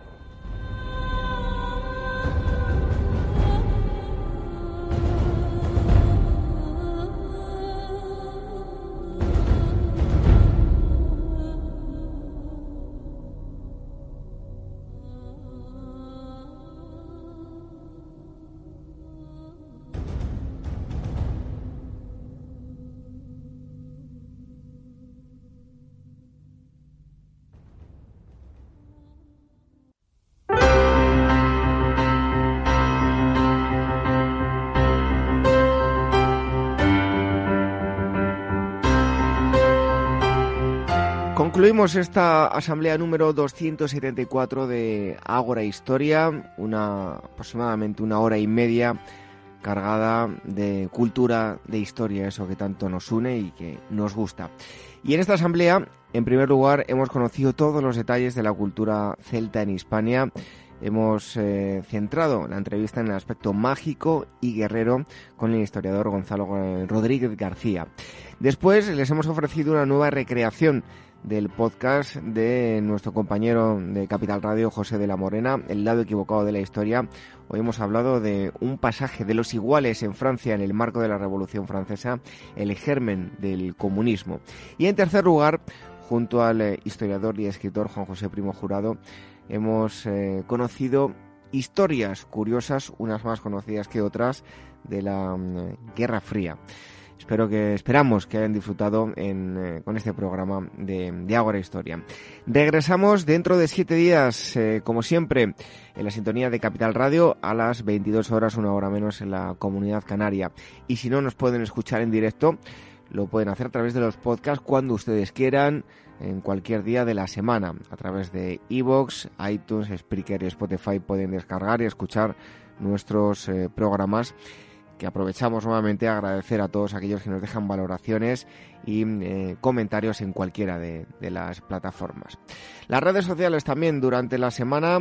Speaker 2: Concluimos esta asamblea número 274 de Ágora Historia, una aproximadamente una hora y media cargada de cultura, de historia, eso que tanto nos une y que nos gusta. Y en esta asamblea, en primer lugar, hemos conocido todos los detalles de la cultura celta en Hispania. Hemos eh, centrado la entrevista en el aspecto mágico y guerrero con el historiador Gonzalo Rodríguez García. Después les hemos ofrecido una nueva recreación del podcast de nuestro compañero de Capital Radio, José de la Morena, El lado equivocado de la historia. Hoy hemos hablado de un pasaje de los iguales en Francia en el marco de la Revolución Francesa, el germen del comunismo. Y en tercer lugar, junto al eh, historiador y escritor Juan José Primo Jurado, hemos eh, conocido historias curiosas, unas más conocidas que otras, de la mm, Guerra Fría. Espero que esperamos que hayan disfrutado eh, con este programa de, de Ágora Historia. Regresamos dentro de siete días, eh, como siempre, en la sintonía de Capital Radio a las 22 horas, una hora menos en la Comunidad Canaria. Y si no nos pueden escuchar en directo, lo pueden hacer a través de los podcasts cuando ustedes quieran, en cualquier día de la semana, a través de iVoox, iTunes, Spreaker y Spotify pueden descargar y escuchar nuestros eh, programas que aprovechamos nuevamente a agradecer a todos aquellos que nos dejan valoraciones y eh, comentarios en cualquiera de, las plataformas. Las redes sociales también durante la semana,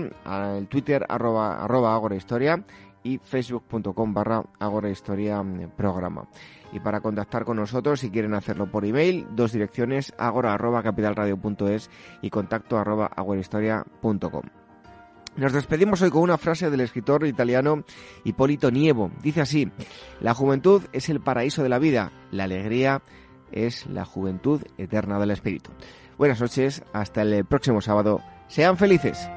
Speaker 2: el Twitter arroba, arroba agorahistoria y facebook.com barra agorahistoria mm, programa. Y para contactar con nosotros, si quieren hacerlo por email, dos direcciones, agora arroba capitalradio.es y contacto arroba agorahistoria.com. Nos despedimos hoy con una frase del escritor italiano Hipólito Nievo. Dice así, la juventud es el paraíso de la vida, la alegría es la juventud eterna del espíritu. Buenas noches, hasta el próximo sábado. Sean felices.